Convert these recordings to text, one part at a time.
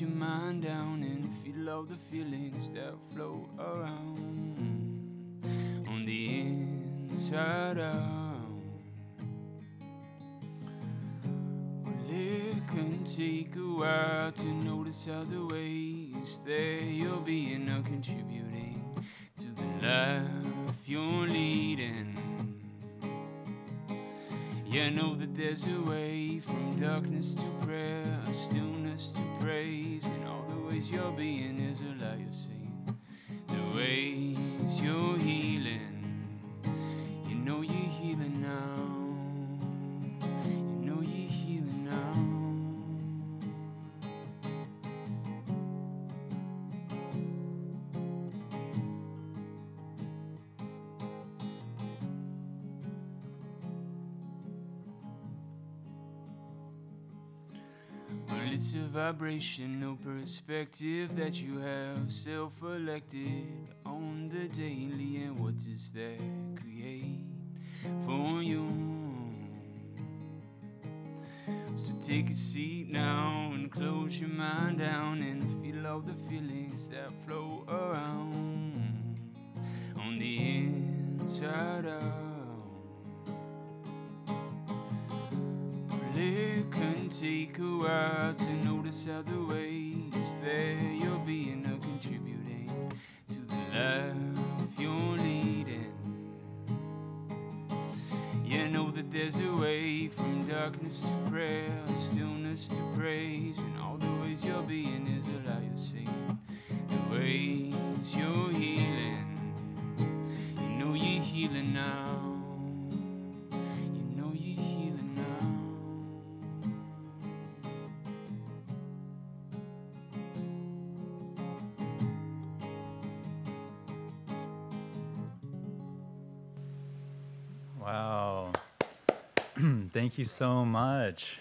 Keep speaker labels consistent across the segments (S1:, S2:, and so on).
S1: your mind down and feel all the feelings that flow around on the inside out. Well, it can take a while to notice how the ways that you're being are contributing to the life you're leading. Yeah, know that there's a way from darkness to prayer, to praise, in all the ways you're being is a lie you're seeing. The ways you're healing, you know you're healing now. Well, it's a vibration, no perspective that you have self elected on the daily. And what does that create for you? So take a seat now and close your mind down and feel all the feelings that flow around on the inside out. It can take a while to notice how the ways that you're being are contributing to the life you're leading. You know that there's a way from darkness to prayer, stillness to praise, and all the ways you're being is a lie you're seeing. The ways you're healing, you know you're healing now.
S2: Thank you so much.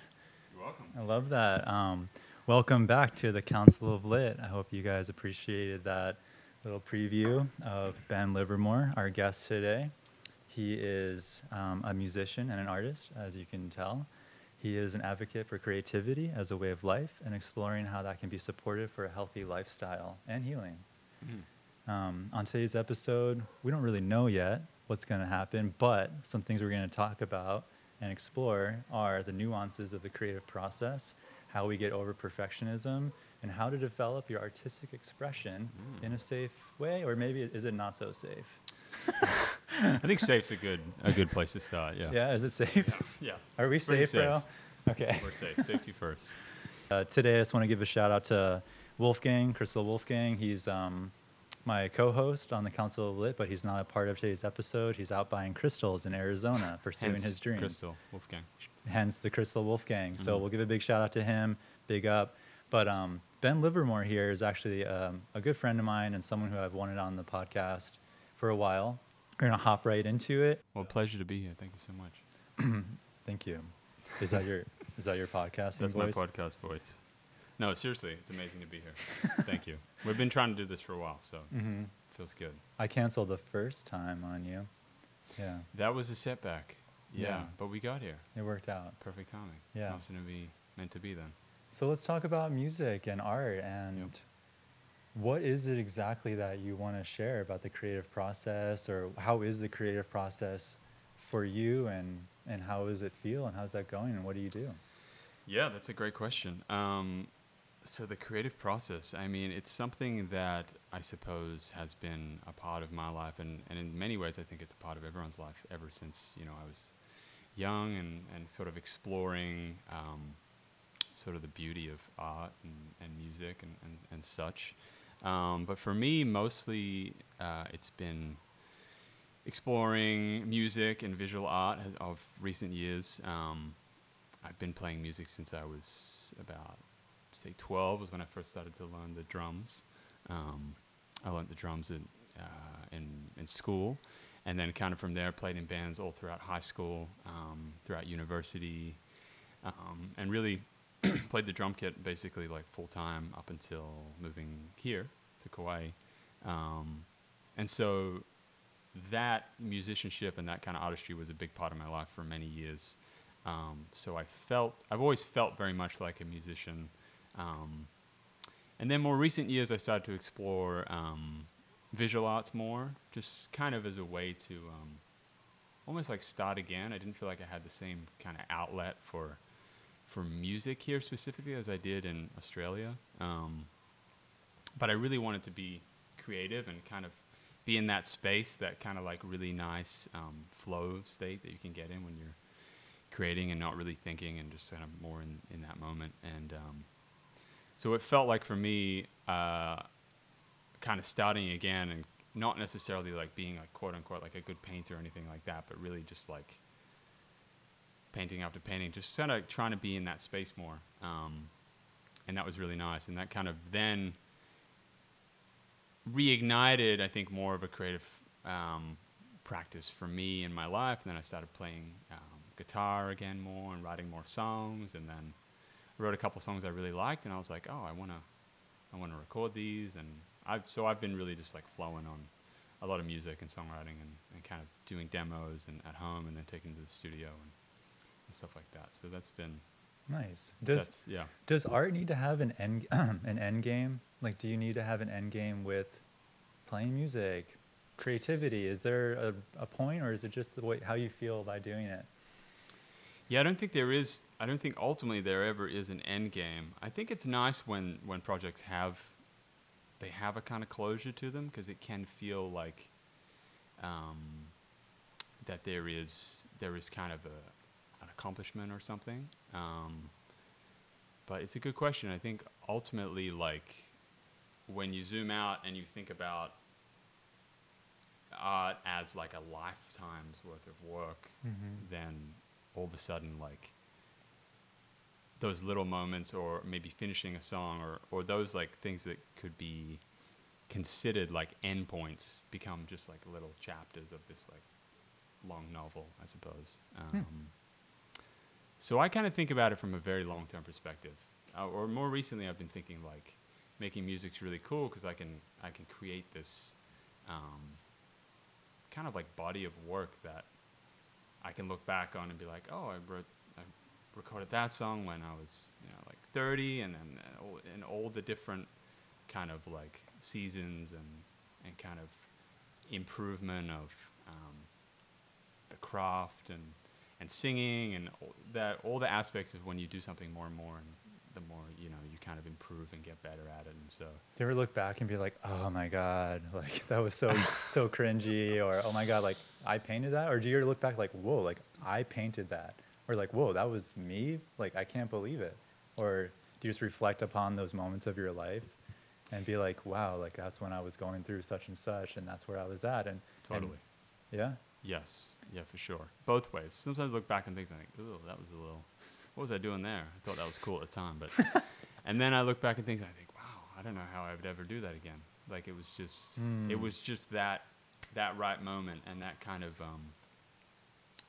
S1: You're welcome.
S2: I love that. Um, welcome back to the Council of Lit. I hope you guys appreciated that little preview of Ben Livermore, our guest today. He is um, a musician and an artist, as you can tell. He is an advocate for creativity as a way of life and exploring how that can be supported for a healthy lifestyle and healing. Um, on today's episode, we don't really know yet what's going to happen, but some things we're going to talk about and explore are the nuances of the creative process, how we get over perfectionism, and how to develop your artistic expression in a safe way, or maybe is it not so safe?
S3: I think safe's a good a good place to start. Yeah.
S2: Yeah, is it safe?
S3: Yeah.
S2: Are we
S3: pretty
S2: safe, bro? Okay.
S3: We're safe. Safety first.
S2: Uh, today, I just want to give a shout out to Wolfgang, Crystal Wolfgang. He's um, my co-host on the Council of Lit, but he's not a part of today's episode. He's out buying crystals in Arizona, pursuing
S3: Hence,
S2: his dreams.
S3: Crystal Wolfgang.
S2: Hence the Crystal Wolfgang. So
S3: Mhm.
S2: we'll give a big shout out to him, big up. But um, Ben Livermore here is actually um, a good friend of mine and someone who I've wanted on the podcast for a while. We're gonna hop right into it.
S3: Well, pleasure to be here. Thank you so much.
S2: Thank you. Is that your is that your podcast?
S3: That's
S2: voice?
S3: my podcast voice. No, seriously, it's amazing to be here. Thank you. We've been trying to do this for a while, so
S2: mm-hmm.
S3: feels good.
S2: I canceled the first time on you. Yeah,
S3: That was a setback. Yeah,
S2: Yeah.
S3: but we got here.
S2: it worked out.
S3: Perfect timing.
S2: Yeah.
S3: Must have be meant to be then.
S2: So let's talk about music and art and what is it exactly that you want to share about the creative process or how is the creative process for you and and how does it feel and how's that going and what do you do?
S3: Yeah, that's a great question. Um, so the creative process, I mean, it's something that I suppose has been a part of my life, and, and in many ways, I think it's a part of everyone's life ever since you know I was young and, and sort of exploring um, sort of the beauty of art and, and music and, and, and such. Um, but for me, mostly uh, it's been exploring music and visual art has, of recent years. Um, I've been playing music since I was about, say, 12 was when I first started to learn the drums. Um, I learned the drums in, uh, in, in school, and then kind of from there played in bands all throughout high school, um, throughout university, um, and really played the drum kit basically like full time up until moving here to Kauai. Um, and so that musicianship and that kind of artistry was a big part of my life for many years. Um, so I felt I've always felt very much like a musician, um, and then more recent years, I started to explore um, visual arts more, just kind of as a way to um, almost like start again. I didn't feel like I had the same kind of outlet for for music here specifically as I did in Australia. Um, but I really wanted to be creative and kind of be in that space, that kind of like really nice um, flow state that you can get in when you're creating and not really thinking and just kind of more in, in that moment. And um, so it felt like for me, uh, kind of starting again and not necessarily like being like quote unquote like a good painter or anything like that, but really just like painting after painting, just kind of trying to be in that space more. Um, and that was really nice. And that kind of then reignited, I think, more of a creative um, practice for me in my life. And then I started playing um, guitar again more and writing more songs. And then wrote a couple songs I really liked, and I was like, oh, I wanna, I wanna record these. And I've so I've been really just like flowing on a lot of music and songwriting and, and kind of doing demos and at home and then taking to the studio and, and stuff like that. So that's been
S2: Nice. Does
S3: yeah.
S2: does art need to have an end an end game? Like, do you need to have an end game with playing music, creativity? Is there a, a point, or is it just the way how you feel by doing it?
S3: Yeah, I don't think there is. I don't think ultimately there ever is an end game. I think it's nice when when projects have they have a kind of closure to them because it can feel like um, that there is there is kind of a an accomplishment or something. Um, but it's a good question. I think ultimately, like when you zoom out and you think about art as like a lifetime's worth of work, then all of a sudden, like those little moments, or maybe finishing a song, or or those like things that could be considered like endpoints, become just like little chapters of this like long novel, I suppose. Um, So I kind of think about it from a very long-term perspective. Uh, or more recently, I've been thinking like making music's really cool because I can I can create this um, kind of like body of work that I can look back on and be like, oh, I wrote I recorded that song when I was you know like 30, and then uh, and all the different kind of like seasons and and kind of improvement of um, the craft and and singing and all that all the aspects of when you do something more and more and the more you know kind of improve and get better at it and so.
S2: Do you ever look back and be like, "Oh my god, like that was so so cringy," or "Oh my god, like I painted that," or do you ever look back like, "Whoa, like I painted that," or like, "Whoa, that was me," like I can't believe it, or do you just reflect upon those moments of your life and be like, "Wow, like that's when I was going through such and such, and that's where I was at," and and-
S3: totally.
S2: Yeah,
S3: yes. Yeah for sure. Both ways. Sometimes I look back and things and I think oh that was a little what was I doing there? I thought that was cool at the time but and then I look back and things and I think wow I don't know how I would ever do that again like it was just it
S2: Hmm.
S3: was just that that right moment and that kind of um,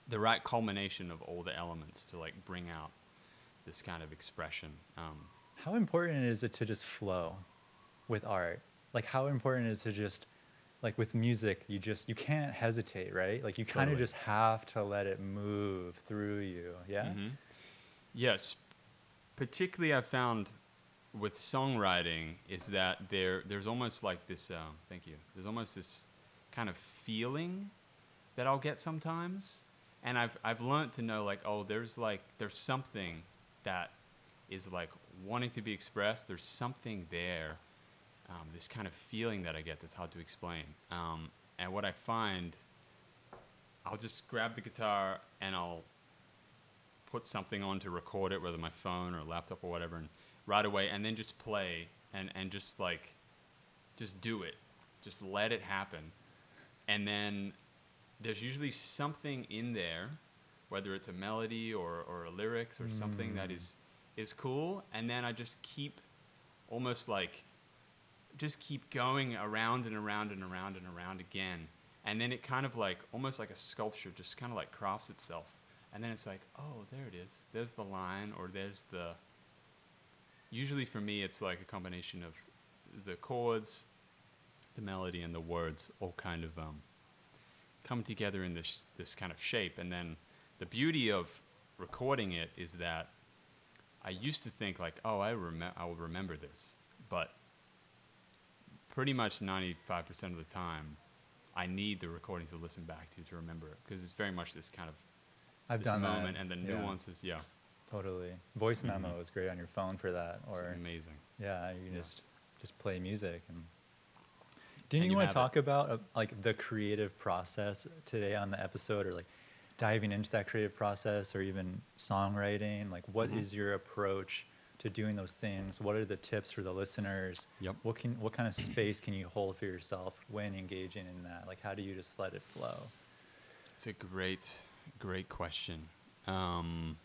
S3: the right culmination of all the elements to like bring out this kind of expression um,
S2: How important is it to just flow with art? Like how important is it to just like with music, you just you can't hesitate, right? Like you kind of just have to let it move through you. Yeah.
S3: Mhm. Yes, particularly I found with songwriting is that there there's almost like this. Um, thank you. There's almost this kind of feeling that I'll get sometimes, and I've I've learned to know like oh there's like there's something that is like wanting to be expressed. There's something there. Um, this kind of feeling that I get that's hard to explain. Um, and what I find, I'll just grab the guitar and I'll put something on to record it, whether my phone or laptop or whatever, and right away, and then just play and, and just like, just do it. Just let it happen. And then there's usually something in there, whether it's a melody or, or a lyrics or something that is, mm. is cool. And then I just keep almost like, just keep going around and around and around and around again. And then it kind of like, almost like a sculpture, just kind of like crafts itself. And then it's like, oh, there it is. There's the line, or there's the. Usually for me, it's like a combination of the chords, the melody, and the words all kind of um, come together in this this kind of shape. And then the beauty of recording it is that I used to think like, oh, I remember, I will remember this, but pretty much 95% of the time, I need the recording to listen back to to remember it because it's very much this kind of
S2: I've
S3: this
S2: done
S3: moment
S2: that.
S3: and the
S2: yeah,
S3: nuances. Yeah,
S2: Totally. Voice memo
S3: Mhm.
S2: is great on your phone for that.
S3: it's
S2: Or
S3: amazing.
S2: yeah, you can
S3: Yeah.
S2: just just play music and. Didn't
S3: And
S2: you
S3: you
S2: want to
S3: have it.
S2: talk about uh, like the creative process today on the episode, or like diving into that creative process, or even songwriting? Like, what is
S3: Mhm.
S2: your approach to doing those things? What are the tips for the listeners?
S3: Yep.
S2: What can what kind of space can you hold for yourself when engaging in that? Like, how do you just let it flow?
S3: It's a great, great question. Um,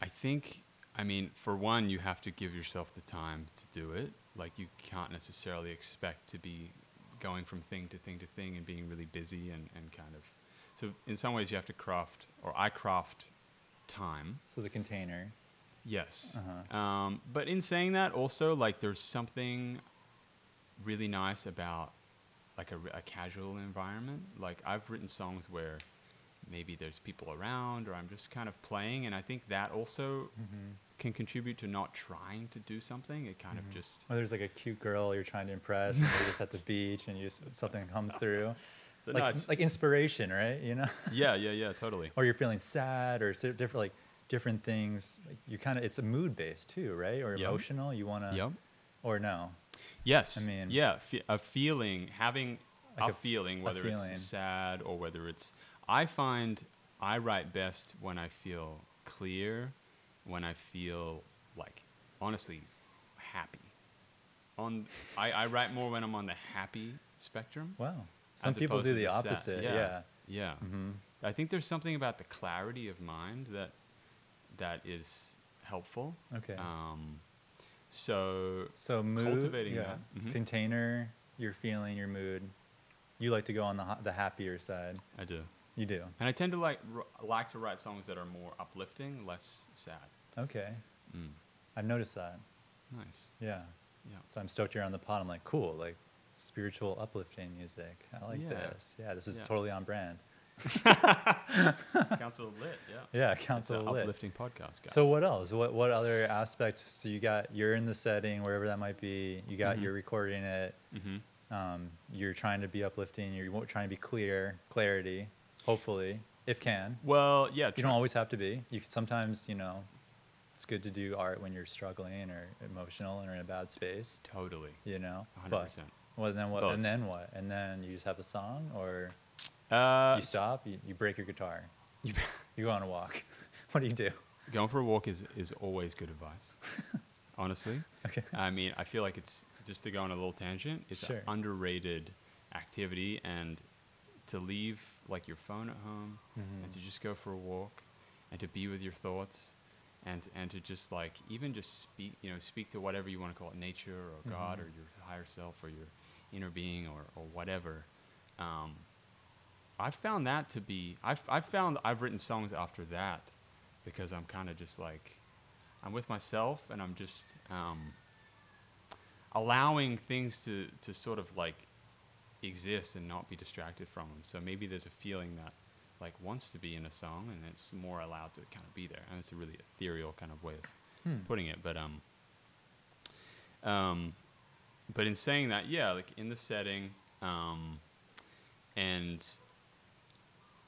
S3: I think, I mean, for one, you have to give yourself the time to do it. Like, you can't necessarily expect to be going from thing to thing to thing and being really busy and, and kind of. So, in some ways, you have to craft, or I craft time.
S2: So the container.
S3: Yes.
S2: Uh-huh.
S3: Um, but in saying that, also like there's something really nice about like a casual environment. Like I've written songs where maybe there's people around, or I'm just kind of playing, and I think that also
S2: Mm-hmm.
S3: can contribute to not trying to do something. It kind
S2: Mhm.
S3: of just
S2: Or there's like a cute girl you're trying to impress, and you're just at the beach, and you just, something comes through,
S3: a
S2: like
S3: nice-
S2: like inspiration, right? You know,
S3: yeah, yeah, yeah, totally.
S2: or you're feeling sad, or different like different things. Like you kind of it's a mood based too, right? Or
S3: Yep.
S2: emotional. You want to,
S3: Yep.
S2: or no?
S3: Yes.
S2: I mean-
S3: yeah, fe- a feeling, having
S2: Like
S3: a,
S2: a
S3: feeling,
S2: a
S3: whether
S2: feeling.
S3: it's sad or whether it's. I find I write best when I feel clear, when I feel like, honestly, happy. On, I, I write more when I'm on the happy spectrum.
S2: Wow. Some people do the
S3: sad.
S2: opposite.
S3: Yeah.
S2: Yeah.
S3: Yeah.
S2: hmm
S3: I think there's something about the clarity of mind that that is helpful.
S2: Okay.
S3: Um, so
S2: so mood,
S3: cultivating
S2: yeah,
S3: that. Mhm.
S2: container, your feeling, your mood. You like to go on the ha- the happier side.
S3: I do.
S2: You do.
S3: And I tend to like r- like to write songs that are more uplifting, less sad.
S2: Okay.
S3: Mm.
S2: I've noticed that.
S3: Nice.
S2: Yeah.
S3: Yeah.
S2: So I'm stoked you're on the pod. I'm like, cool, like spiritual uplifting music. I like
S3: Yeah.
S2: this. Yeah, this is
S3: Yeah.
S2: totally on brand.
S3: Council lit. Yeah.
S2: Yeah, council lit.
S3: uplifting podcast, guys.
S2: So what else? What what other aspects? So you got you're in the setting wherever that might be. You got
S3: Mhm.
S2: you're recording it.
S3: Mm-hmm.
S2: Um, you're trying to be uplifting. You're trying to be clear, clarity. Hopefully, if can.
S3: Well, yeah.
S2: You don't always have to be. You can sometimes, you know, it's good to do art when you're struggling or emotional or in a bad space.
S3: totally.
S2: You know.
S3: 100%.
S2: But well, then what?
S3: Both.
S2: And then what? And then you just have a song, or
S3: Uh,
S2: you stop. You, you break your guitar.
S3: You-
S2: You go on a walk. what do you do?
S3: Going for a walk is, is always good advice. Honestly.
S2: Okay.
S3: I mean, I feel like it's just to go on a little tangent. It's
S2: Sure.
S3: an underrated activity, and to leave like your phone at home,
S2: Mhm.
S3: and to just go for a walk, and to be with your thoughts, and and to just like even just speak, you know, speak to whatever you want to call it, nature or God
S2: Mhm.
S3: or your higher self or your inner being or or whatever. Um, I've found that to be. I've I've found I've written songs after that because I'm kind of just like I'm with myself and I'm just um, allowing things to, to sort of like exist and not be distracted from them. So maybe there's a feeling that like wants to be in a song and it's more allowed to kind of be there. And it's a really ethereal kind of way of
S2: Hmm.
S3: putting it. But um, um, but in saying that, yeah, like in the setting, um, and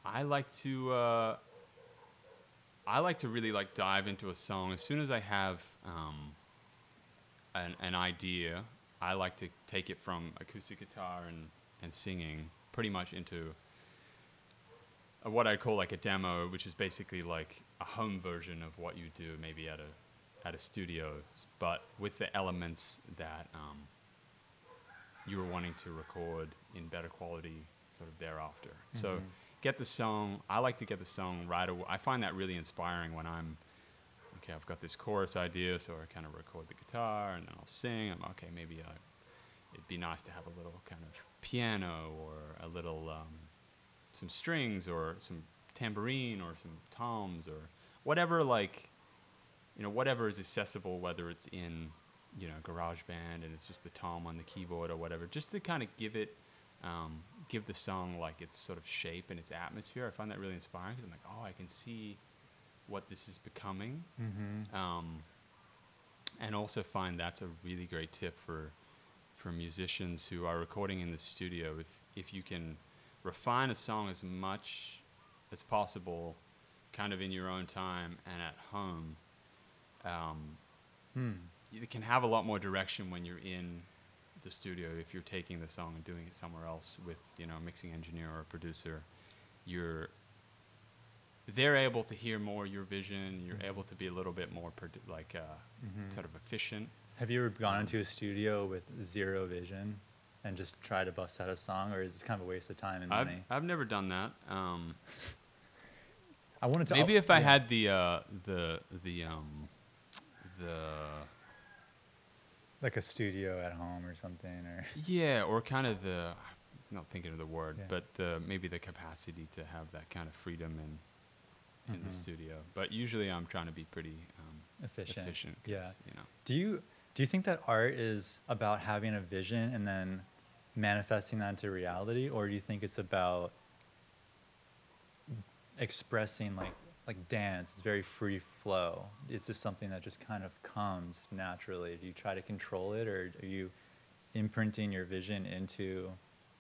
S3: I like to uh, I like to really like dive into a song as soon as I have um, an, an idea. I like to take it from acoustic guitar and, and singing pretty much into a, what I call like a demo, which is basically like a home version of what you do maybe at a at a studio, but with the elements that um, you were wanting to record in better quality sort of thereafter. So
S2: Mhm.
S3: get the song. I like to get the song right away. I find that really inspiring when I'm okay. I've got this chorus idea, so I kind of record the guitar and then I'll sing. I'm okay. Maybe I, it'd be nice to have a little kind of piano or a little um, some strings or some tambourine or some toms or whatever like you know whatever is accessible whether it's in you know GarageBand and it's just the tom on the keyboard or whatever just to kind of give it um, give the song like its sort of shape and its atmosphere I find that really inspiring because I'm like oh I can see what this is becoming
S2: Mm-hmm.
S3: um, and also find that's a really great tip for for musicians who are recording in the studio. If if you can refine a song as much as possible, kind of in your own time and at home, um,
S2: Hmm.
S3: you can have a lot more direction when you're in the studio. If you're taking the song and doing it somewhere else with you know a mixing engineer or a producer, you're they're able to hear more your vision. You're
S2: Mhm.
S3: able to be a little bit more produ- like uh,
S2: Mhm.
S3: sort of efficient.
S2: Have you ever gone into a studio with zero vision and just try to bust out a song, or is it kind of a waste of time and
S3: I've
S2: money?
S3: I've never done that. Um,
S2: I wanted to.
S3: maybe
S2: oh,
S3: if I
S2: yeah.
S3: had the uh, the the um, the
S2: like a studio at home or something, or
S3: yeah, or kind of the I'm not thinking of the word,
S2: Yeah.
S3: but the maybe the capacity to have that kind of freedom in in the
S2: Mhm.
S3: studio. But usually, I'm trying to be pretty um,
S2: efficient.
S3: efficient.
S2: Yeah.
S3: you know.
S2: Do you do you think that art is about having a vision and then manifesting that into reality, or do you think it's about expressing like like dance? It's very free flow. It's just something that just kind of comes naturally. Do you try to control it, or are you imprinting your vision into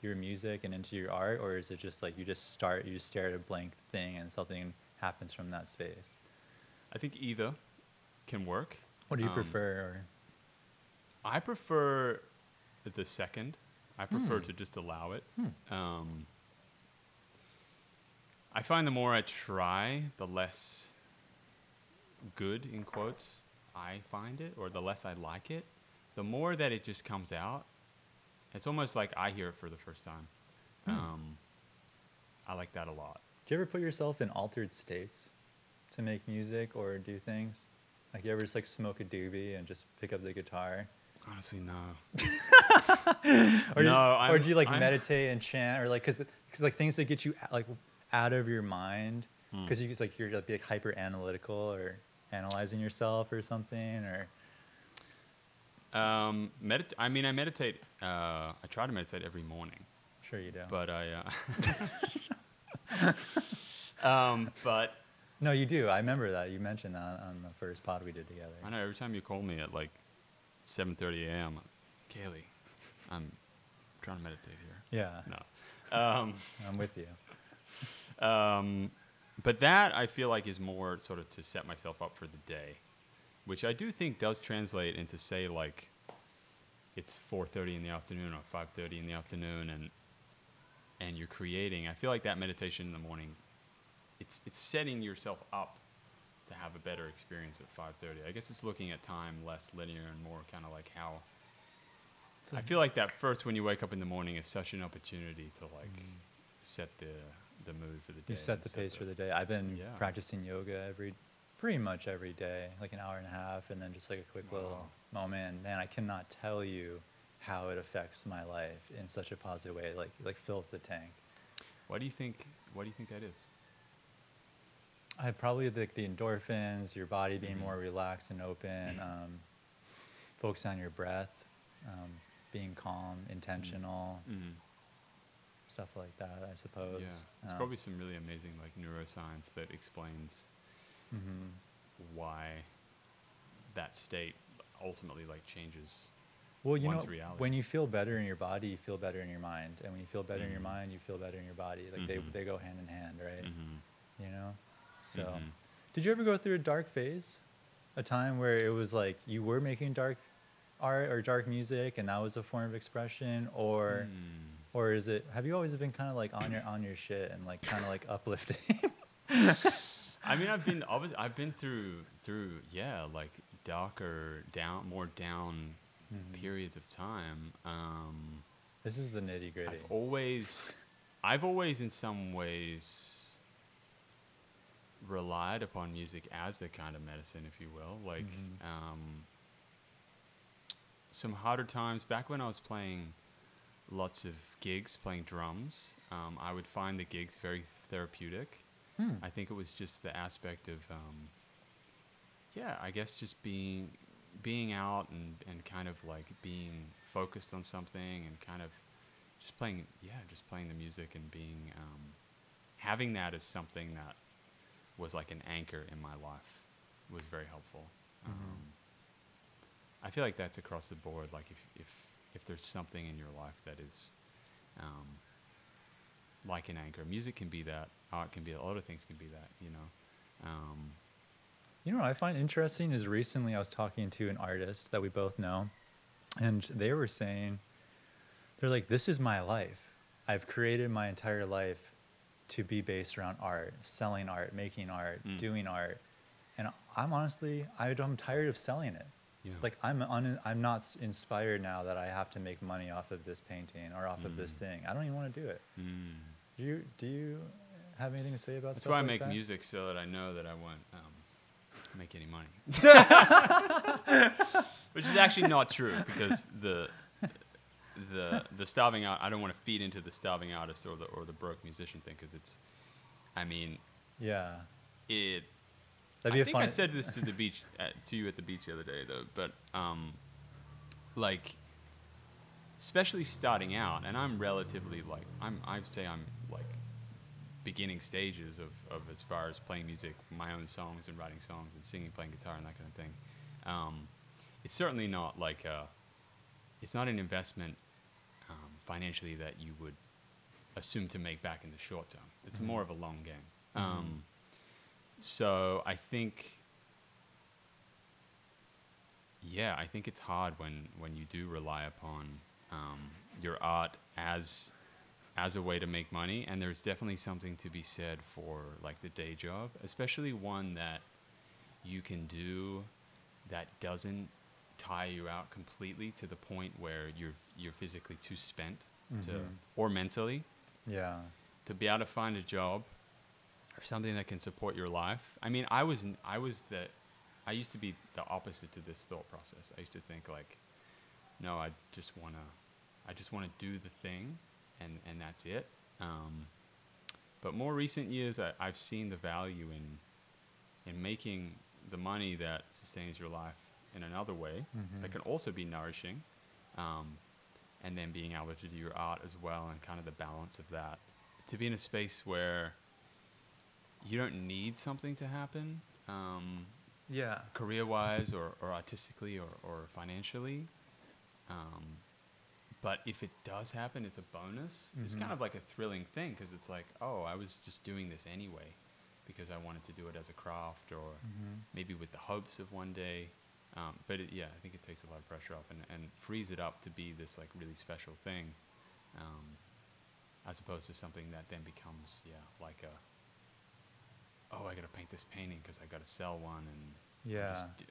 S2: your music and into your art, or is it just like you just start, you just stare at a blank thing and something happens from that space?
S3: I think either can work.
S2: What do you
S3: Um,
S2: prefer? Or
S3: I prefer the second. I prefer
S2: Hmm.
S3: to just allow it.
S2: Hmm.
S3: Um, I find the more I try, the less good in quotes I find it, or the less I like it. The more that it just comes out, it's almost like I hear it for the first time.
S2: Hmm.
S3: Um, I like that a lot.
S2: Do you ever put yourself in altered states to make music or do things? Like you ever just like smoke a doobie and just pick up the guitar?
S3: Honestly, no.
S2: Or do you,
S3: No,
S2: or do you like
S3: I'm-
S2: meditate and chant or like cuz like things that get you like out of your mind
S3: Hmm.
S2: cuz you like you're like, like hyper analytical or analyzing yourself or something or
S3: Um, medit- I mean, I meditate. Uh, I try to meditate every morning.
S2: sure you do.
S3: but I. Uh, um, but
S2: no, you do. I remember that. You mentioned that on the first pod we did together.
S3: I know every time you call me at like 7:30 a.m., Kaylee, I'm trying to meditate here.
S2: Yeah.
S3: No. Um,
S2: I'm with you.
S3: um, but that I feel like is more sort of to set myself up for the day, which I do think does translate into say like it's 4:30 in the afternoon or 5:30 in the afternoon, and and you're creating. I feel like that meditation in the morning, it's it's setting yourself up to have a better experience at 5:30. I guess it's looking at time less linear and more kind of like how.
S2: So-
S3: I feel like that first when you wake up in the morning is such an opportunity to like set the the mood for the day.
S2: Mm. You set the pace for the day. I've been
S3: Yeah.
S2: practicing yoga every, pretty much every day, like an hour and a half, and then just like a quick little moment. And man, I cannot tell you how it affects my life in such a positive way. Like like fills the tank.
S3: Why do you think? Why do you think that is?
S2: I probably the, the endorphins, your body being
S3: Mhm.
S2: more relaxed and open, um, focus on your breath, um, being calm, intentional,
S3: Mm-hmm.
S2: stuff like that. I suppose.
S3: Yeah, it's
S2: Um,
S3: probably some really amazing like neuroscience that explains
S2: mhm.
S3: why that state ultimately like changes.
S2: Well, you
S3: one's
S2: know,
S3: reality.
S2: when you feel better in your body, you feel better in your mind, and when you feel better in your
S3: Mhm.
S2: mind, you feel better in your body. Like
S3: Mhm.
S2: they they go hand in hand, right?
S3: Mm-hmm.
S2: You know. So,
S3: Mhm.
S2: did you ever go through a dark phase, a time where it was like you were making dark art or dark music, and that was a form of expression, or
S3: Mm.
S2: or is it? Have you always been kind of like on your on your shit and like kind of like uplifting?
S3: I mean, I've been obviously I've been through through yeah like darker down more down
S2: Mhm.
S3: periods of time. Um,
S2: This is the nitty gritty.
S3: I've always, I've always in some ways relied upon music as a kind of medicine, if you will. Like
S2: Mhm.
S3: um, some harder times back when I was playing lots of gigs, playing drums. Um, I would find the gigs very therapeutic.
S2: Hmm.
S3: I think it was just the aspect of, um, yeah, I guess just being being out and, and kind of like being focused on something and kind of just playing, yeah, just playing the music and being um, having that as something that was like an anchor in my life was very helpful.
S2: Mhm.
S3: Um, I feel like that's across the board. Like if if if there's something in your life that is um, like an anchor, music can be that. Art can be that. a lot of things can be that. You know. Um,
S2: You know what I find interesting is recently I was talking to an artist that we both know, and they were saying, they're like, this is my life. I've created my entire life to be based around art, selling art, making art,
S3: Mm.
S2: doing art. And I'm honestly, I- I'm tired of selling it.
S3: yeah.
S2: Like I'm un, I'm not inspired now that I have to make money off of this painting or off of this
S3: Mm.
S2: thing. I don't even want to do it.
S3: Mm.
S2: Do you do you have anything to say about
S3: that?
S2: That's
S3: why I
S2: like
S3: make
S2: that?
S3: music so that I know that I won't um, make any money. Which is actually not true because the the the starving out. I don't want to feed into the starving artist or the or the broke musician thing because it's. I mean,
S2: Yeah.
S3: it.
S2: That'd be
S3: I think I said this to the beach at, to you at the beach the other day though, but um, like, especially starting out, and I'm relatively like I'm I'd say I'm like beginning stages of, of as far as playing music, my own songs and writing songs and singing, playing guitar and that kind of thing. Um, it's certainly not like a, it's not an investment financially that you would assume to make back in the short term. It's
S2: Mhm.
S3: more of a long game.
S2: Mhm.
S3: Um, so I think, yeah, I think it's hard when when you do rely upon um, your art as as a way to make money, and there's definitely something to be said for like the day job, especially one that you can do that doesn't tie you out completely to the point where you're you're physically too spent to
S2: Mhm.
S3: or mentally
S2: Yeah.
S3: to be able to find a job or something that can support your life. I mean, I was I was the I used to be the opposite to this thought process. I used to think like, no, I just want to I just want to do the thing and and that's it. Um, but more recent years, I, I've seen the value in in making the money that sustains your life in another way that
S2: Mhm.
S3: can also be nourishing, um, and then being able to do your art as well, and kind of the balance of that. To be in a space where you don't need something to happen, um,
S2: Yeah.
S3: career-wise or, or artistically or, or financially. Um, but if it does happen, it's a bonus. It's kind
S2: Mhm.
S3: of like a thrilling thing because it's like, oh, I was just doing this anyway because I wanted to do it as a craft or
S2: Mhm.
S3: maybe with the hopes of one day. Um, but it, yeah, I think it takes a lot of pressure off and, and frees it up to be this like really special thing, um, as opposed to something that then becomes yeah like a oh I gotta paint this painting because I gotta sell one and
S2: Yeah.
S3: just d-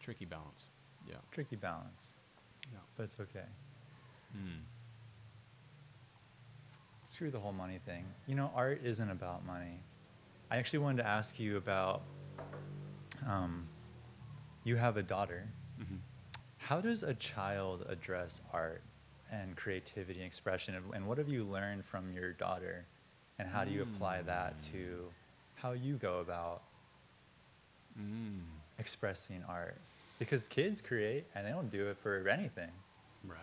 S3: tricky balance. Yeah.
S2: Tricky balance,
S3: Yeah.
S2: but it's okay.
S3: Mm.
S2: Screw the whole money thing. You know, art isn't about money. I actually wanted to ask you about. Um, you have a daughter.
S3: hmm
S2: How does a child address art and creativity and expression? And- what have you learned from your daughter? And how do you apply that
S3: Mm.
S2: to how you go about
S3: Mm.
S2: expressing art? Because kids create and they don't do it for anything.
S3: Right.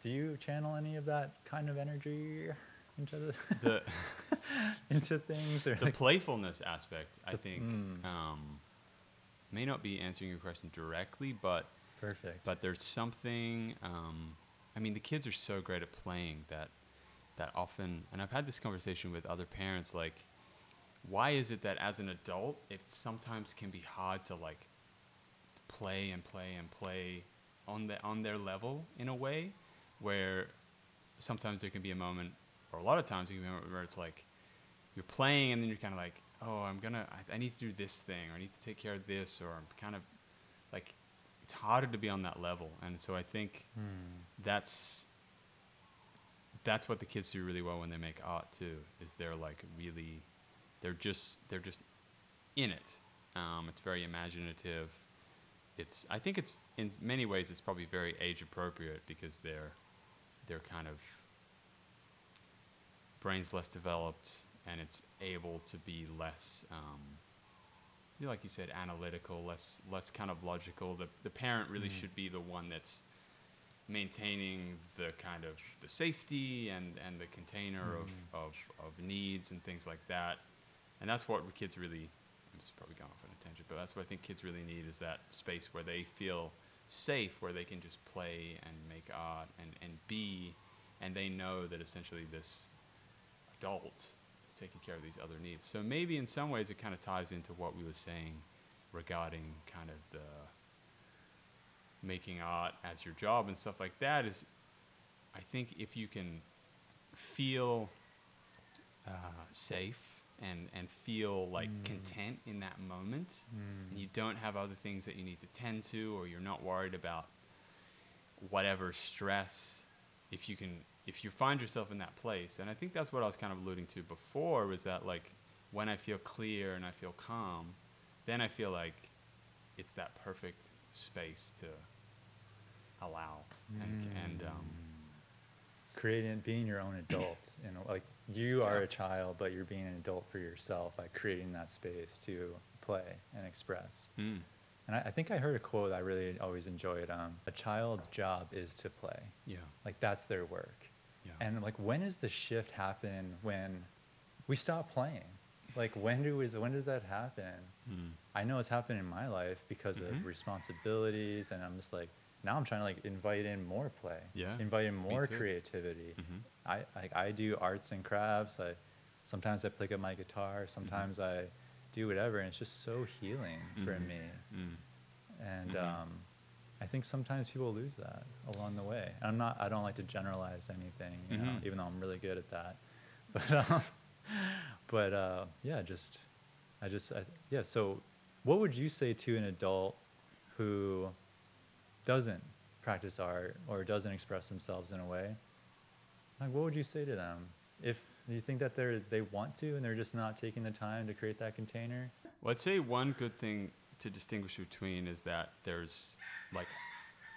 S2: Do you channel any of that kind of energy into the,
S3: The
S2: into things or
S3: the
S2: like-
S3: playfulness aspect, I
S2: The-
S3: think,
S2: mm.
S3: um, may not be answering your question directly, but
S2: perfect?
S3: but there's something. Um, I mean, the kids are so great at playing that that often, and I've had this conversation with other parents, like, why is it that as an adult, it sometimes can be hard to like play and play and play on the on their level in a way where sometimes there can be a moment or a lot of times there can be a moment where it's like you're playing and then you're kind of like oh i'm gonna I, I need to do this thing or i need to take care of this or i'm kind of like it's harder to be on that level. And so i think
S2: Hmm.
S3: that's that's what the kids do really well when they make art too is they're like really they're just they're just in it. Um, it's very imaginative. It's i think it's in many ways it's probably very age appropriate because they're they're kind of brains less developed and it's able to be less um, like you said analytical less less kind of logical the, the parent really
S2: Mm.
S3: should be the one that's maintaining the kind of the safety and, and the container
S2: Mhm.
S3: of, of, of needs and things like that and that's what kids really I'm just probably going off on a tangent, but that's what I think kids really need is that space where they feel safe, where they can just play and make art and, and be, and they know that essentially this adult taking care of these other needs. So maybe in some ways it kind of ties into what we were saying regarding kind of the making art as your job and stuff like that is I think if you can feel uh, safe and, and feel like
S2: Mm.
S3: content in that moment
S2: Mm.
S3: and you don't have other things that you need to tend to or you're not worried about whatever stress if you can if you find yourself in that place and i think that's what i was kind of alluding to before was that like when i feel clear and i feel calm then i feel like it's that perfect space to allow and and um,
S2: creating being your own adult you know like you are a child but you're being an adult for yourself by creating that space to play and express.
S3: Mm,
S2: and I, I think i heard a quote i really always enjoyed um, a child's job is to play.
S3: Yeah.
S2: Like that's their work
S3: yeah.
S2: And like when does the shift happen when we stop playing? Like when do is when does that happen?
S3: Mm,
S2: i know it's happened in my life because
S3: Mhm.
S2: of responsibilities and i'm just like now i'm trying to like invite in more play
S3: Yeah,
S2: invite in more creativity.
S3: Mhm,
S2: I like I do arts and crafts. I sometimes I pick up my guitar. Sometimes I do whatever, and it's just so healing for
S3: Mhm.
S2: me.
S3: mm,
S2: And um, I think sometimes people lose that along the way. I'm not. I don't like to generalize anything, you know,
S3: Mhm.
S2: even though I'm really good at that. But um, but uh, yeah, just I just I, yeah. So, what would you say to an adult who doesn't practice art or doesn't express themselves in a way? Like, what would you say to them if you think that they're they want to and they're just not taking the time to create that container?
S3: Well, I'd say one good thing to distinguish between is that there's like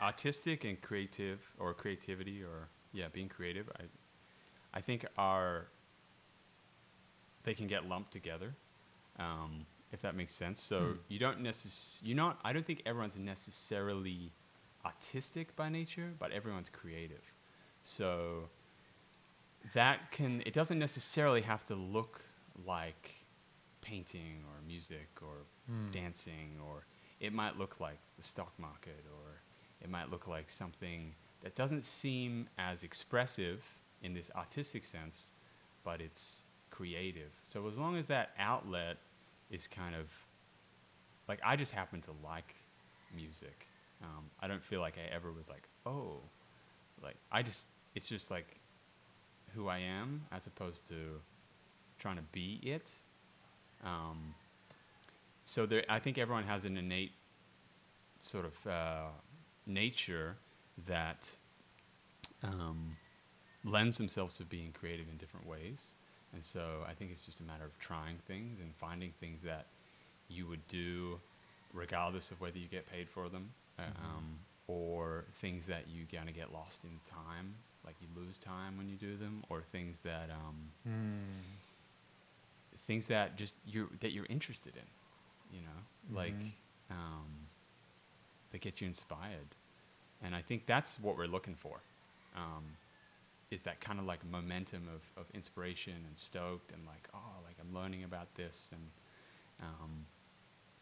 S3: autistic and creative, or creativity, or yeah, being creative. I, I think are they can get lumped together, um, if that makes sense. So
S2: Hmm.
S3: you don't necess- you not. I don't think everyone's necessarily autistic by nature, but everyone's creative. So that can it doesn't necessarily have to look like painting or music or
S2: Hmm.
S3: dancing or it might look like the stock market or it might look like something that doesn't seem as expressive in this artistic sense but it's creative. So as long as that outlet is kind of like i just happen to like music. Um, i don't feel like i ever was like oh like i just it's just like who i am as opposed to trying to be it. Um, so there, I think everyone has an innate sort of uh, nature that um, lends themselves to being creative in different ways. And so I think it's just a matter of trying things and finding things that you would do regardless of whether you get paid for them uh,
S2: Mhm.
S3: um, or things that you kind of get lost in time, like you lose time when you do them, or things that um,
S2: Hmm.
S3: things that just you that you're interested in, you know, like
S2: Mhm.
S3: um, that get you inspired, and I think that's what we're looking for, um, is that kind of like momentum of, of inspiration and stoked and like oh like I'm learning about this and um,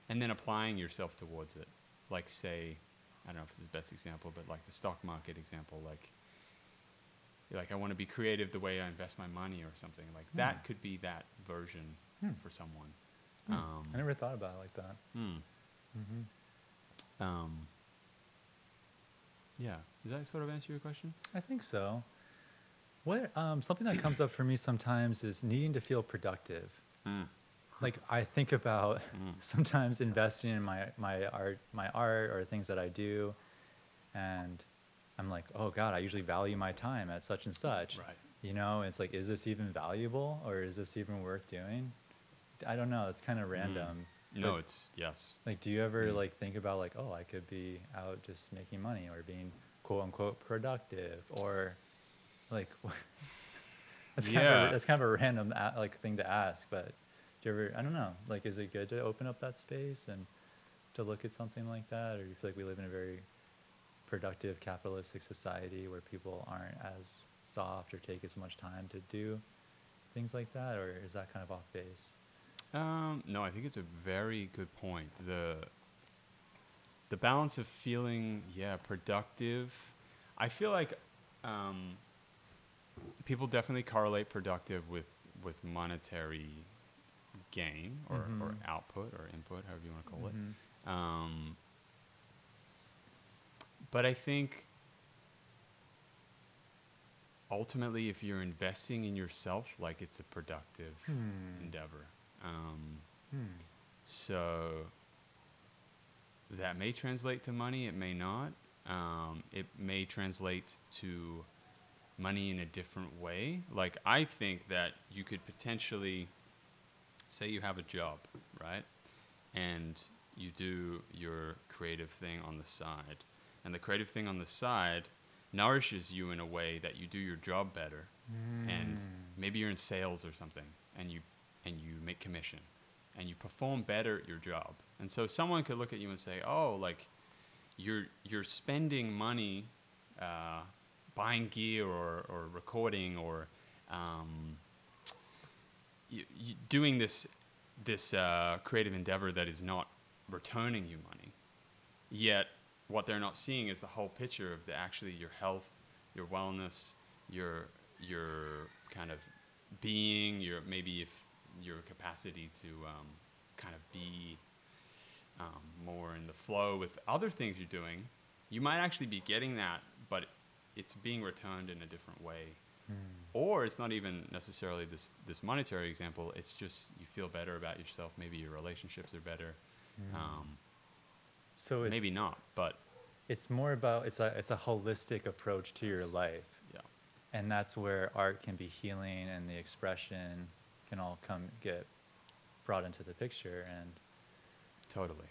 S3: and then applying yourself towards it, like say I don't know if this is the best example, but like the stock market example, like like I want to be creative the way I invest my money or something like
S2: Hmm.
S3: that could be that version
S2: Hmm.
S3: for someone.
S2: Hmm.
S3: Um,
S2: I never thought about it like that.
S3: hmm.
S2: hmm
S3: Um, yeah, does that sort of answer your question?
S2: I think so. What um, something that comes up for me sometimes is needing to feel productive. Like I think about
S3: Mm.
S2: sometimes investing in my my art my art or things that I do, and I'm like, oh God, I usually value my time at such and such.
S3: Right.
S2: You know, it's like, is this even valuable or is this even worth doing? I don't know. It's kind of random.
S3: No, it's yes.
S2: Like, do you ever
S3: Mm.
S2: like think about like, oh, I could be out just making money or being quote unquote productive or like that's kind of a, that's kind of a random a- like thing to ask, but do you ever I don't know like is it good to open up that space and to look at something like that or do you feel like we live in a very productive capitalistic society where people aren't as soft or take as much time to do things like that or is that kind of off base?
S3: Um, no, I think it's a very good point. The the balance of feeling, yeah, productive. I feel like um, people definitely correlate productive with with monetary gain or, or
S2: Mhm.
S3: output or input, however you want to call
S2: Mhm.
S3: it. Um, but I think ultimately, if you're investing in yourself, like it's a productive
S2: Hmm.
S3: endeavor. Um,
S2: Hmm.
S3: so that may translate to money, it may not. Um, it may translate to money in a different way. Like, I think that you could potentially say you have a job, right? And you do your creative thing on the side. And the creative thing on the side nourishes you in a way that you do your job better and
S2: Mm.
S3: maybe you're in sales or something and you and you make commission and you perform better at your job. And so someone could look at you and say oh like you're you're spending money uh, buying gear or, or recording or um, you, you doing this this uh, creative endeavor that is not returning you money. Yet what they're not seeing is the whole picture of the actually your health your wellness your your kind of being your maybe if your capacity to um, kind of be um, more in the flow with other things you're doing you might actually be getting that but it's being returned in a different way.
S2: Hmm.
S3: or it's not even necessarily this this monetary example it's just you feel better about yourself maybe your relationships are better.
S2: Hmm.
S3: um,
S2: So it's
S3: maybe not but
S2: it's more about it's a it's a holistic approach to your life,
S3: yeah.
S2: And that's where art can be healing and the expression can all come get brought into the picture. And
S3: totally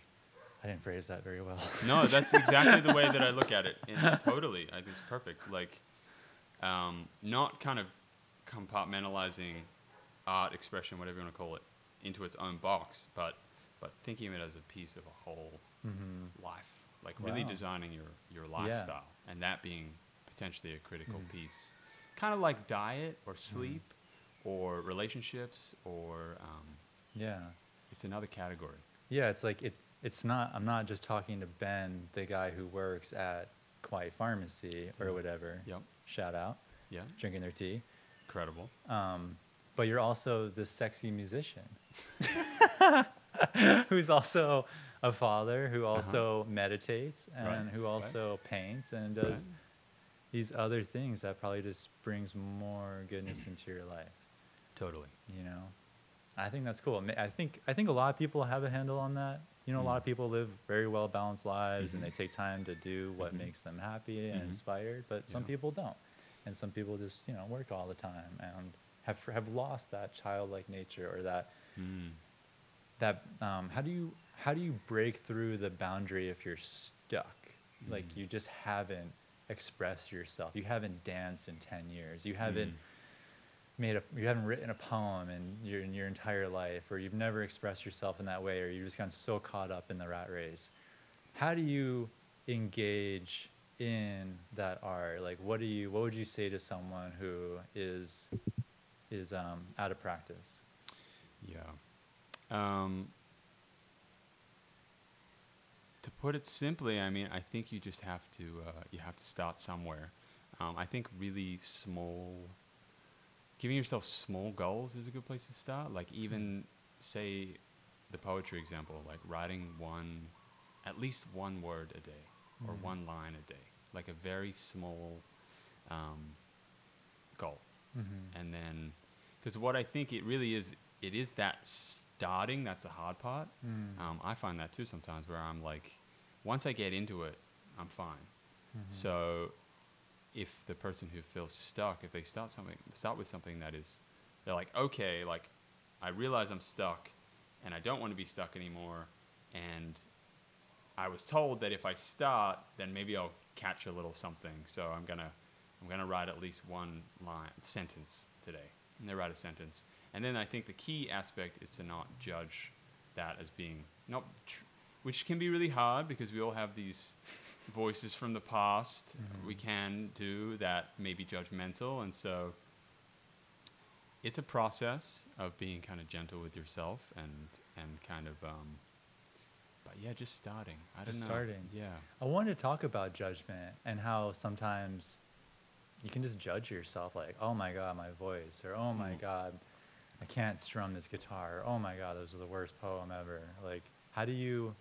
S2: I didn't phrase that very well.
S3: No, that's exactly the way that I look at it. And totally, I think it's perfect. Like, um, not kind of compartmentalizing art expression, whatever you want to call it, into its own box, but but thinking of it as a piece of a whole
S2: hmm
S3: life. Like really designing your your
S2: Yeah.
S3: lifestyle, and that being potentially a critical
S2: Mm.
S3: piece. Kind of like diet or sleep or relationships or um,
S2: Yeah.
S3: it's another category.
S2: Yeah, it's like it's it's not. I'm not just talking to Ben, the guy who works at Quiet Pharmacy or whatever.
S3: Yep.
S2: Shout out,
S3: Yeah.
S2: drinking their tea.
S3: Incredible.
S2: Um, but you're also this sexy musician who's also a father who also meditates and
S3: Uh-huh. Right,
S2: who
S3: right.
S2: also paints and does
S3: Right.
S2: these other things that probably just brings more goodness into your life.
S3: Totally.
S2: You know, I think that's cool. I think I think a lot of people have a handle on that. You know, a lot of
S3: Mm.
S2: people live very well balanced lives and
S3: Mhm.
S2: they take time to do what
S3: Mhm.
S2: makes them happy and
S3: Mhm.
S2: inspired. But some
S3: Yeah.
S2: people don't, and some people just you know work all the time and have have lost that childlike nature or that
S3: Mm.
S2: that um, how do you how do you break through the boundary if you're stuck like
S3: Mm.
S2: you just haven't expressed yourself you haven't danced in 10 years you haven't
S3: Mm.
S2: Made a you haven't written a poem in your in your entire life or you've never expressed yourself in that way or you've just gotten so caught up in the rat race how do you engage in that art like what do you what would you say to someone who is is um, out of practice
S3: Yeah. Um, to put it simply, I mean, I think you just have to uh, you have to start somewhere. Um, I think really small, giving yourself small goals is a good place to start. Like even say the poetry example, like writing one, at least one word a day or
S2: Mhm.
S3: one line a day, like a very small um, goal
S2: mm-hmm.
S3: and then because what I think it really is, it is that starting that's the hard part.
S2: Mm.
S3: Um, I find that too sometimes where I'm like, once I get into it, I'm fine.
S2: Mhm.
S3: So if the person who feels stuck, if they start something, start with something that is, they're like, okay, like I realize I'm stuck, and I don't want to be stuck anymore, and I was told that if I start, then maybe I'll catch a little something. So I'm gonna, I'm gonna write at least one line sentence today, and they write a sentence, and then I think the key aspect is to not judge that as being not, tr- which can be really hard because we all have these voices from the past we
S2: Mhm.
S3: can do that may be judgmental and so it's a process of being kind of gentle with yourself and and kind of um, but yeah, just starting. I
S2: Just
S3: don't know.
S2: starting.
S3: Yeah.
S2: I wanted to talk about judgment and how sometimes you can just judge yourself like, oh my god, my voice, or oh my
S3: Mm.
S2: god, I can't strum this guitar, or, oh my god, this is the worst poem ever. Like, how do you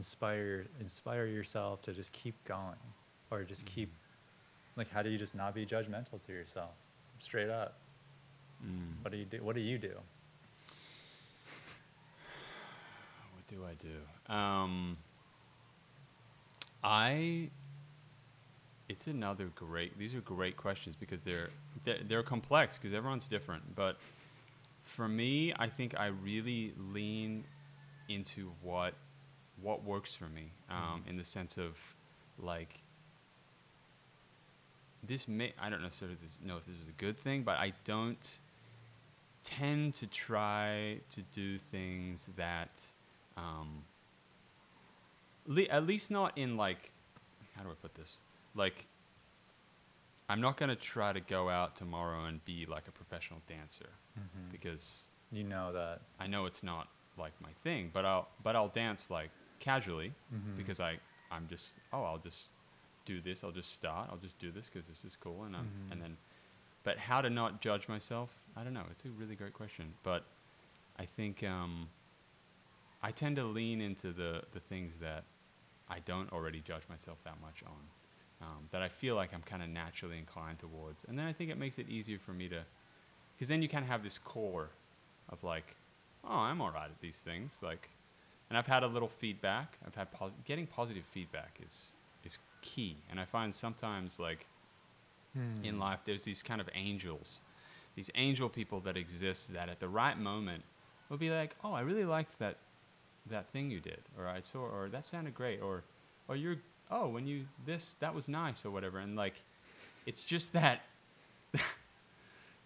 S2: inspire inspire yourself to just keep going, or just keep like, how do you just not be judgmental to yourself, straight up?
S3: Mm.
S2: What do you do? What do you do?
S3: What do I do? Um, I. It's another great. These are great questions because they're they're, they're complex because everyone's different. But for me, I think I really lean into what what works for me um, in the sense of like this may I don't necessarily know if this is a good thing, but I don't tend to try to do things that um, le- at least not in like how do I put this like I'm not gonna try to go out tomorrow and be like a professional dancer
S2: Mhm.
S3: because
S2: You know that.
S3: I know it's not like my thing, but I'll but I'll dance like casually
S2: Mhm.
S3: because I I'm just oh I'll just do this I'll just start I'll just do this because this is cool and I'm,
S2: Mhm.
S3: and then but how to not judge myself I don't know it's a really great question but I think um, I tend to lean into the the things that I don't already judge myself that much on um, that I feel like I'm kind of naturally inclined towards and then I think it makes it easier for me to because then you kind of have this core of like oh I'm all right at these things like and I've had a little feedback. I've had pos- getting positive feedback is is key, and I find sometimes like in
S2: Hmm.
S3: life there's these kind of angels, these angel people that exist that at the right moment will be like, oh, I really liked that that thing you did, or I saw, or that sounded great, or or you're oh when you this that was nice or whatever, and like it's just that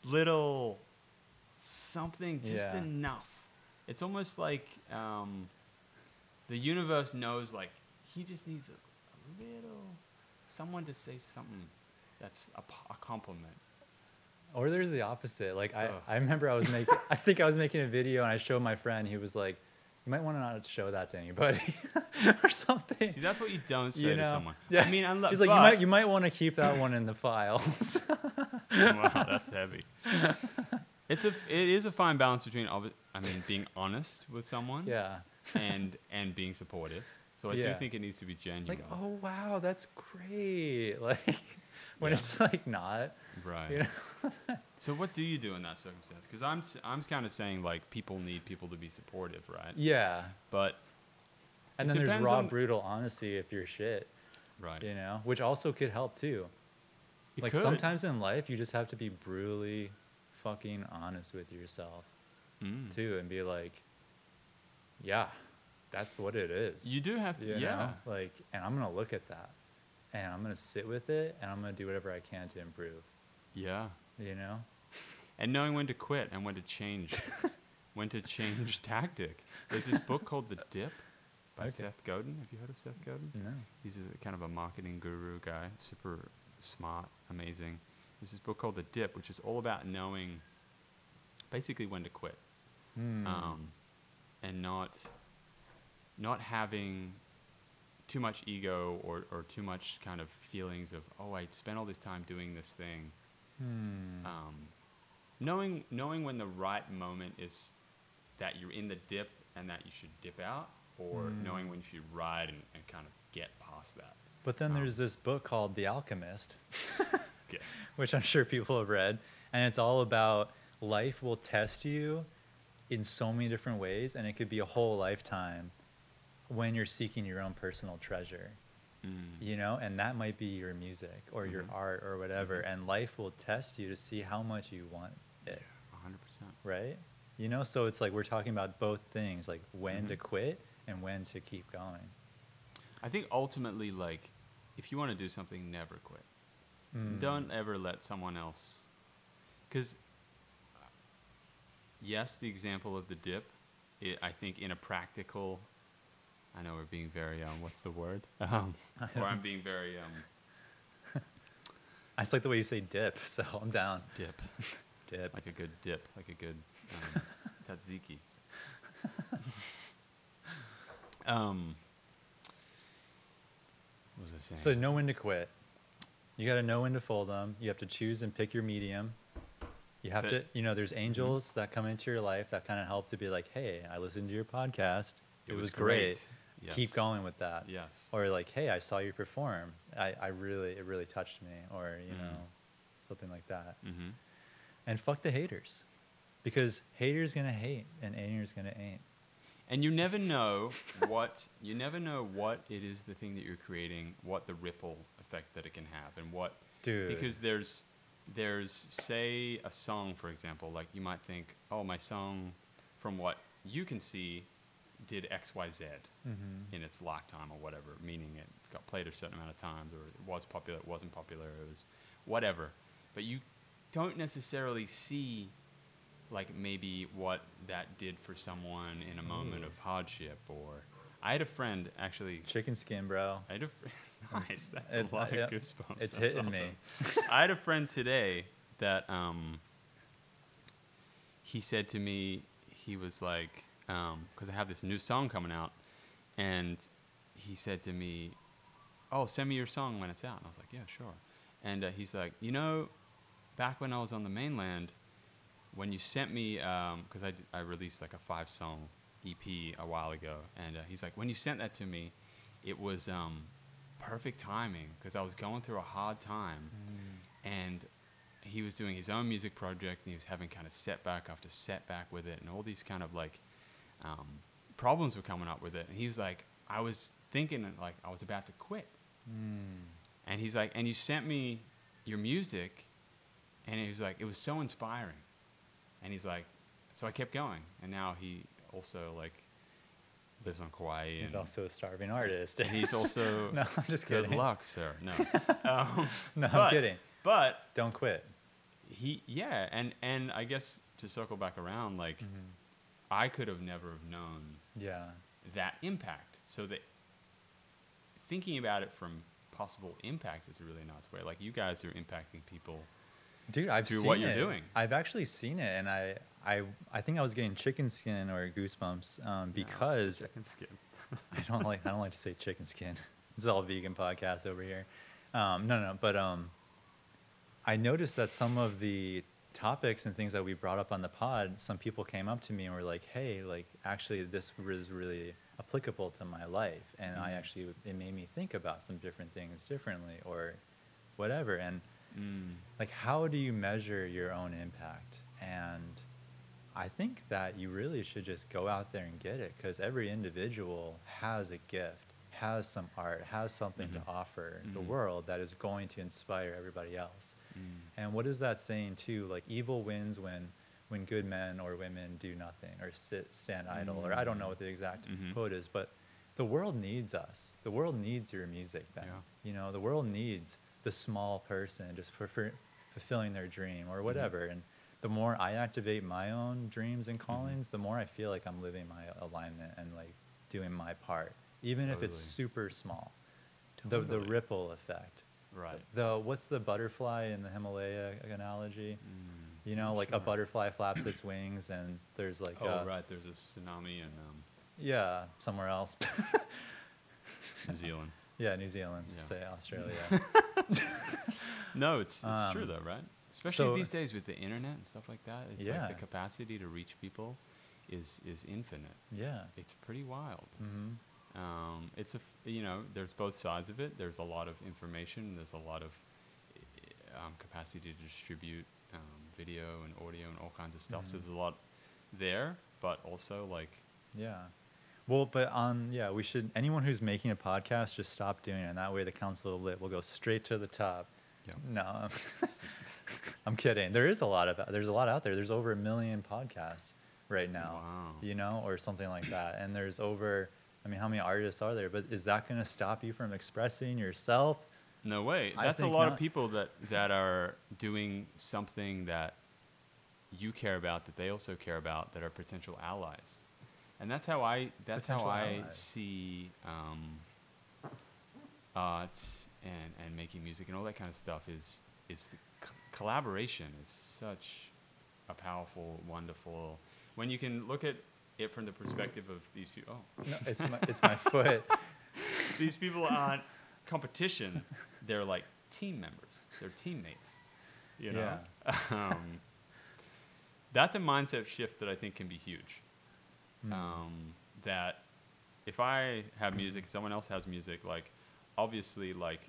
S3: little something just
S2: Yeah.
S3: enough. It's almost like um, the universe knows like he just needs a, a little someone to say something that's a compliment.
S2: Or there's the opposite. Like I,
S3: Ugh.
S2: I remember I was making I think I was making a video and I showed my friend, he was like, You might want to not show that to anybody or something.
S3: See, that's what you don't say
S2: You
S3: to someone.
S2: Yeah.
S3: I mean, unless
S2: He's like, you might you might want to keep that one in the files.
S3: wow, that's heavy. It's a it is a fine balance between I mean being honest with someone
S2: yeah.
S3: And and being supportive. So I do think it needs to be genuine.
S2: Like, oh wow, that's great. Like when
S3: Yeah.
S2: it's like not,
S3: right.
S2: you know.
S3: So what do you do in that circumstance? Because I'm I'm kind of saying like people need people to be supportive, right?
S2: Yeah.
S3: But
S2: And then there's raw brutal honesty if you're shit,
S3: right,
S2: you know, which also could help too.
S3: It
S2: like
S3: could.
S2: sometimes in life you just have to be brutally fucking honest with yourself
S3: Mm.
S2: too and be like, yeah, that's what it is.
S3: You do have to,
S2: you
S3: yeah.
S2: know? Like, and I'm gonna look at that, and I'm gonna sit with it, and I'm gonna do whatever I can to improve.
S3: Yeah.
S2: You know?
S3: And knowing when to quit and when to change, when to change tactic. There's this book called The Dip by
S2: Okay.
S3: Seth Godin. Have you heard of Seth Godin?
S2: No.
S3: He's a, kind of a marketing guru guy, super smart, amazing. There's this book called The Dip, which is all about knowing basically when to quit
S2: Hmm.
S3: um, and not not having too much ego or, or too much kind of feelings of oh I spent all this time doing this thing
S2: Hmm.
S3: um, knowing knowing when the right moment is that you're in the dip and that you should dip out or knowing
S2: Mm.
S3: when you should ride and, and kind of get past that
S2: But then
S3: um,
S2: there's this book called The Alchemist, which I'm sure people have read, and it's all about life will test you in so many different ways, and it could be a whole lifetime when you're seeking your own personal treasure.
S3: Mm.
S2: you know and that might be your music or your
S3: Mhm.
S2: art or whatever
S3: Mhm.
S2: and life will test you to see how much you want it
S3: 100%
S2: right you know so it's like we're talking about both things like when to
S3: Mhm.
S2: quit and when to keep going
S3: i think ultimately like if you want to do something never quit
S2: Mm.
S3: don't ever let someone else because yes the example of the dip i i think in a practical i know we're being very um what's the word um, or i'm being very um
S2: i just like the way you say dip so i'm down
S3: dip
S2: Dip.
S3: like a good dip, like a good um, tzatziki. um, what was I saying?
S2: So know when to quit. You got to know when to fold them. You have to choose and pick your medium. You have to, you know, there's angels that come into your life that kind of help to be like, hey, I listened to your podcast. It, was, great. Keep
S3: Yes.
S2: going with that.
S3: Yes.
S2: Or like, hey, I saw you perform. I, I really, it really touched me. Or, you
S3: Mhm.
S2: know, something like that.
S3: mm-hmm.
S2: And fuck the haters. Because haters going to hate and haters going to ain't.
S3: And you never know what you never know what it is the thing that you're creating, what the ripple effect that it can have, and what
S2: Dude.
S3: because there's there's say a song for example, like you might think, oh my song, from what you can see, did X Y Z
S2: Mhm.
S3: in its lifetime or whatever, meaning it got played a certain amount of times, or it was popular, it wasn't popular, it was whatever. But you don't necessarily see, like maybe what that did for someone in a moment of hardship. Or I had a friend actually.
S2: Chicken skin, bro.
S3: I had a fr- nice. That's
S2: It-
S3: a lot
S2: yeah,
S3: of goosebumps.
S2: it's
S3: That's
S2: hitting me.
S3: I had a friend today that um, he said to me, he was like, because I have this new song coming out, and he said to me, "Oh, send me your song when it's out." And I was like, "Yeah, sure." And uh, he's like, "You know, back when I was on the mainland, when you sent me, because I, d- I released like a five song EP a while ago, and uh, he's like, when you sent that to me, it was um, perfect timing because I was going through a hard time, and he was doing his own music project, and he was having kind of setback after setback with it, and all these kind of like um, problems were coming up with it, and he was like, I was thinking like I was about to quit,
S2: Mm.
S3: and he's like, and you sent me your music, and he was like, it was so inspiring, and he's like, so I kept going, and now he also like lives on Kauai,
S2: He's also a starving artist.
S3: and he's also
S2: no, I'm just kidding.
S3: good luck, sir. No, um,
S2: No, I'm
S3: but-
S2: kidding.
S3: But
S2: Don't quit.
S3: he, yeah, and and I guess to circle back around, like
S2: Mm-hmm.
S3: I could have never have known
S2: Yeah.
S3: that impact. So that thinking about it from possible impact is a really nice way. Like you guys are impacting people.
S2: Dude, I've seen
S3: what you're
S2: it.
S3: doing.
S2: I've actually seen it, and I, I, I think I was getting chicken skin or goosebumps um, because
S3: Chicken skin.
S2: I don't like I don't like to say chicken skin. It's all vegan podcast over here. Um, no, no, but um, I noticed that some of the topics and things that we brought up on the pod, some people came up to me and were like, "Hey, like actually, this was really applicable to my life," and I
S3: Mhm.
S2: actually it made me think about some different things differently or whatever. And
S3: Mm.
S2: like how do you measure your own impact and i think that you really should just go out there and get it because every individual has a gift has some art has something
S3: Mhm.
S2: to offer the
S3: Mhm.
S2: world that is going to inspire everybody else
S3: Mm.
S2: and what is that saying too like evil wins when when good men or women do nothing or sit stand idle or i don't know what the exact
S3: Mhm.
S2: quote is but the world needs us the world needs your music then.
S3: Yeah.
S2: you know the world needs the small person just fulfilling their dream or whatever. And the more i activate my own dreams and callings the more i feel like i'm living my alignment and like doing my part even if it's super small. The, the ripple effect.
S3: Right.
S2: the what's the butterfly in the himalaya analogy?
S3: Mm.
S2: you know like a butterfly flaps its wings and there's like
S3: Oh
S2: uh,
S3: right, there's a tsunami and um,
S2: yeah somewhere else.
S3: New Zealand.
S2: Yeah new zealand
S3: Yeah.
S2: say australia
S3: No, it's it's true
S2: Um,
S3: though, right? Especially
S2: so-
S3: these days with the internet and stuff like that. It's
S2: Yeah.
S3: like the capacity to reach people is is infinite.
S2: yeah
S3: It's pretty wild.
S2: hmm
S3: Um, it's a f- you know there's both sides of it. There's a lot of information. There's a lot of um, capacity to distribute um, video and audio and all kinds of stuff. So
S2: Mhm.
S3: there's a lot there, but also like
S2: Yeah. Well, but on yeah, we should anyone who's making a podcast just stop doing it, and that way the council of lit will go straight to the top.
S3: Yeah.
S2: No, I'm,
S3: it's just-
S2: I'm kidding. There is a lot of there's a lot out there. There's over a million podcasts right now.
S3: Wow.
S2: You know, or something like that. And there's over. I mean, how many artists are there? But is that going to stop you from expressing yourself?
S3: No way.
S2: I
S3: That's a lot
S2: not.
S3: of people that that are doing something that you care about that they also care about that are potential allies. And that's how I that's how I
S2: allies.
S3: see um, art and and making music and all that kind of stuff is is the c- collaboration is such a powerful, wonderful. When you can look at it from the perspective of these people. Oh,
S2: No, it's my, it's my foot.
S3: these people aren't competition. They're like team members. They're teammates. You know. Um, that's a mindset shift that I think can be huge.
S2: Mm.
S3: Um, that if I have music, someone else has music, like obviously, like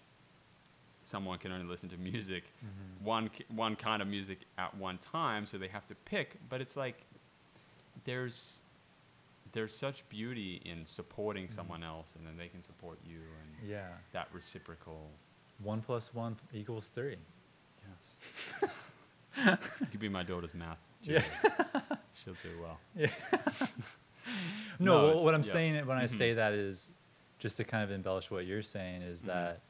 S3: someone can only listen to music,
S2: Mhm.
S3: one one kind of music at one time, so they have to pick. But it's like there's there's such beauty in supporting
S2: Mhm.
S3: someone else, and then they can support you, and
S2: Yeah.
S3: that reciprocal.
S2: One plus one equals three.
S3: Yes. you could be my daughter's math.
S2: Yeah.
S3: She'll do well.
S2: Yeah. no,
S3: No,
S2: what I'm
S3: yeah.
S2: saying when I
S3: Mhm.
S2: say that is just to kind of embellish what you're saying is
S3: Mhm.
S2: that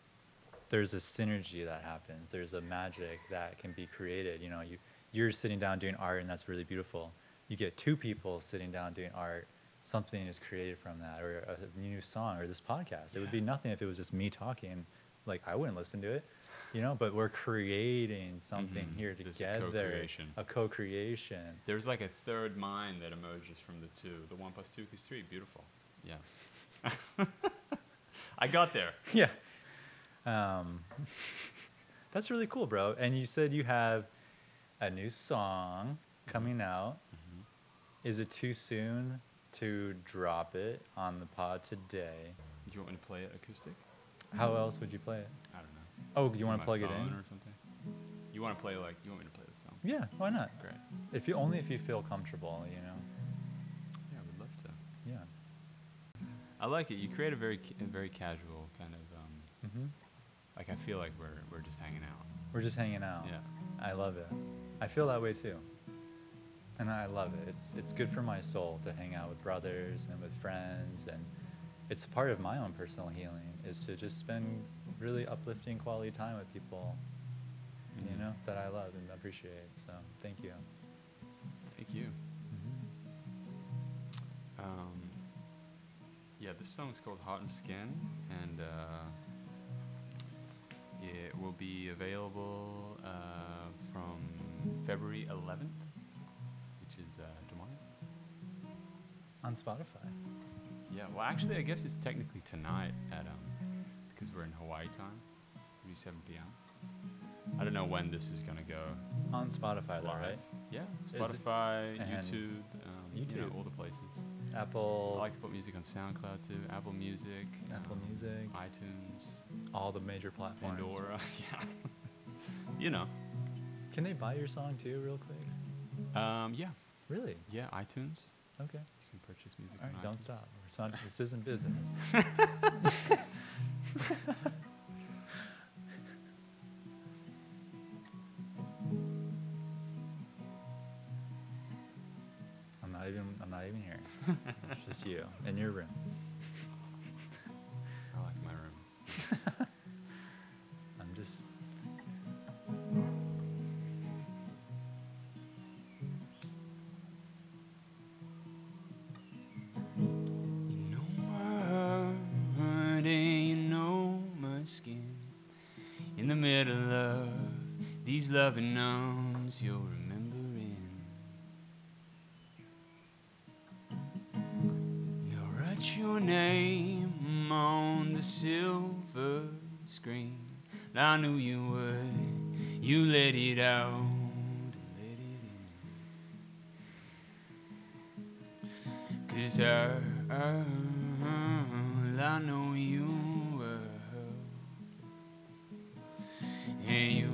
S2: there's a synergy that happens. There's a magic that can be created. You know, you you're sitting down doing art and that's really beautiful. You get two people sitting down doing art, something is created from that, or a new song, or this podcast. It would be nothing if it was just me talking. Like I wouldn't listen to it, you know. But we're creating something
S3: Mhm.
S2: here
S3: There's a
S2: together,
S3: co-creation.
S2: a co-creation.
S3: There's like a third mind that emerges from the two. The one plus two equals three. Beautiful. Yes. I got there.
S2: Yeah. Um, that's really cool, bro. And you said you have a new song coming out.
S3: Mm-hmm.
S2: Is it too soon to drop it on the pod today?
S3: Do you want me to play it acoustic?
S2: How else would you play it? Oh, you want to plug it in?
S3: or something? You want to play like you want me to play the song?
S2: Yeah, why not?
S3: Great.
S2: If you only if you feel comfortable, you know.
S3: Yeah, I would love to.
S2: Yeah.
S3: I like it. You create a very a very casual kind of um,
S2: hmm
S3: like I feel like we're we're just hanging out.
S2: We're just hanging out.
S3: Yeah.
S2: I love it. I feel that way too. And I love it. It's it's good for my soul to hang out with brothers and with friends and it's part of my own personal healing is to just spend really uplifting quality time with people you
S3: Mhm.
S2: know that I love and appreciate. So, thank you.
S3: Thank you.
S2: Mm-hmm.
S3: Um, yeah, this song's called Heart and Skin, and uh, it will be available uh, from February 11th, which is uh, tomorrow.
S2: On Spotify.
S3: Yeah, well, actually, I guess it's technically tonight at um, because we're in Hawaii time, maybe 7 p.m. I don't know when this is gonna go
S2: On Spotify, though,
S3: live.
S2: right?
S3: Yeah, Spotify, YouTube, um, you know,
S2: YouTube.
S3: all the places.
S2: Apple.
S3: I like to put music on SoundCloud too, Apple Music,
S2: Apple
S3: um,
S2: Music,
S3: iTunes,
S2: all the major platforms.
S3: Pandora. yeah, you know.
S2: Can they buy your song too, real quick?
S3: Um, yeah,
S2: Really?
S3: yeah, iTunes.
S2: Okay.
S3: You can purchase music
S2: All right,
S3: on
S2: don't
S3: iTunes.
S2: stop. Not, this isn't business. I'm not even. I'm not even here. It's just you in your room.
S3: I like my rooms.
S1: loving arms, you're remembering. Now write your name on the silver screen. I knew you would. You let it out and let it in. Cause I, I, I know you well. And you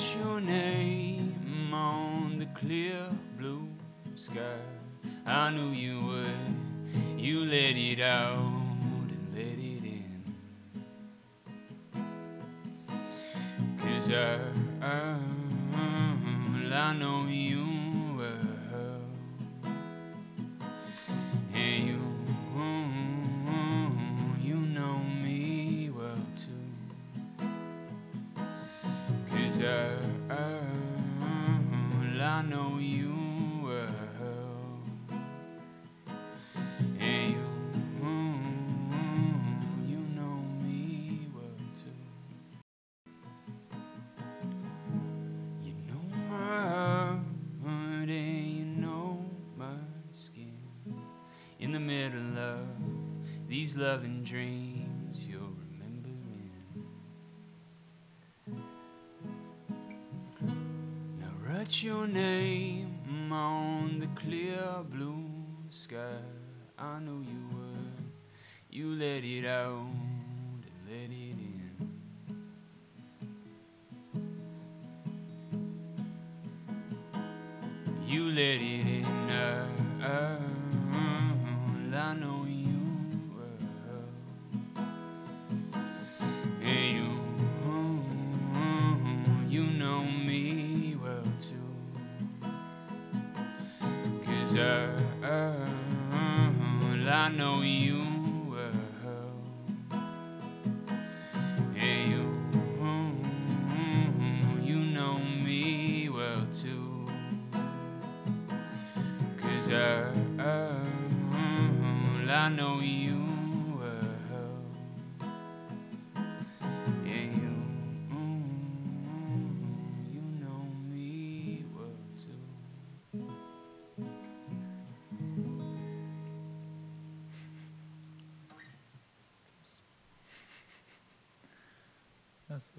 S1: write your name on the clear blue sky. I knew you would. You let it out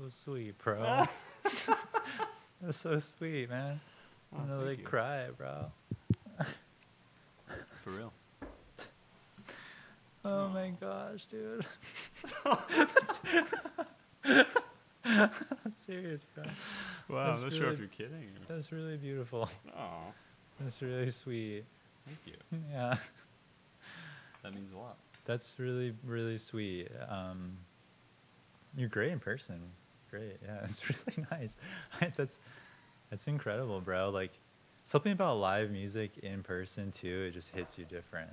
S2: so sweet, bro. That's so sweet, man.
S3: Oh,
S2: I'm gonna
S3: thank
S2: like
S3: you.
S2: cry, bro.
S3: For real.
S2: Oh my gosh, dude. That's serious, bro.
S3: Wow,
S2: That's
S3: I'm not sure if you're kidding.
S2: That's really beautiful.
S3: Oh,
S2: That's really sweet.
S3: thank you.
S2: Yeah.
S3: That means a lot.
S2: That's really, really sweet. Um, you're great in person. Great. Yeah, it's really nice. that's that's incredible, bro. Like something about live music in person too. It just hits you different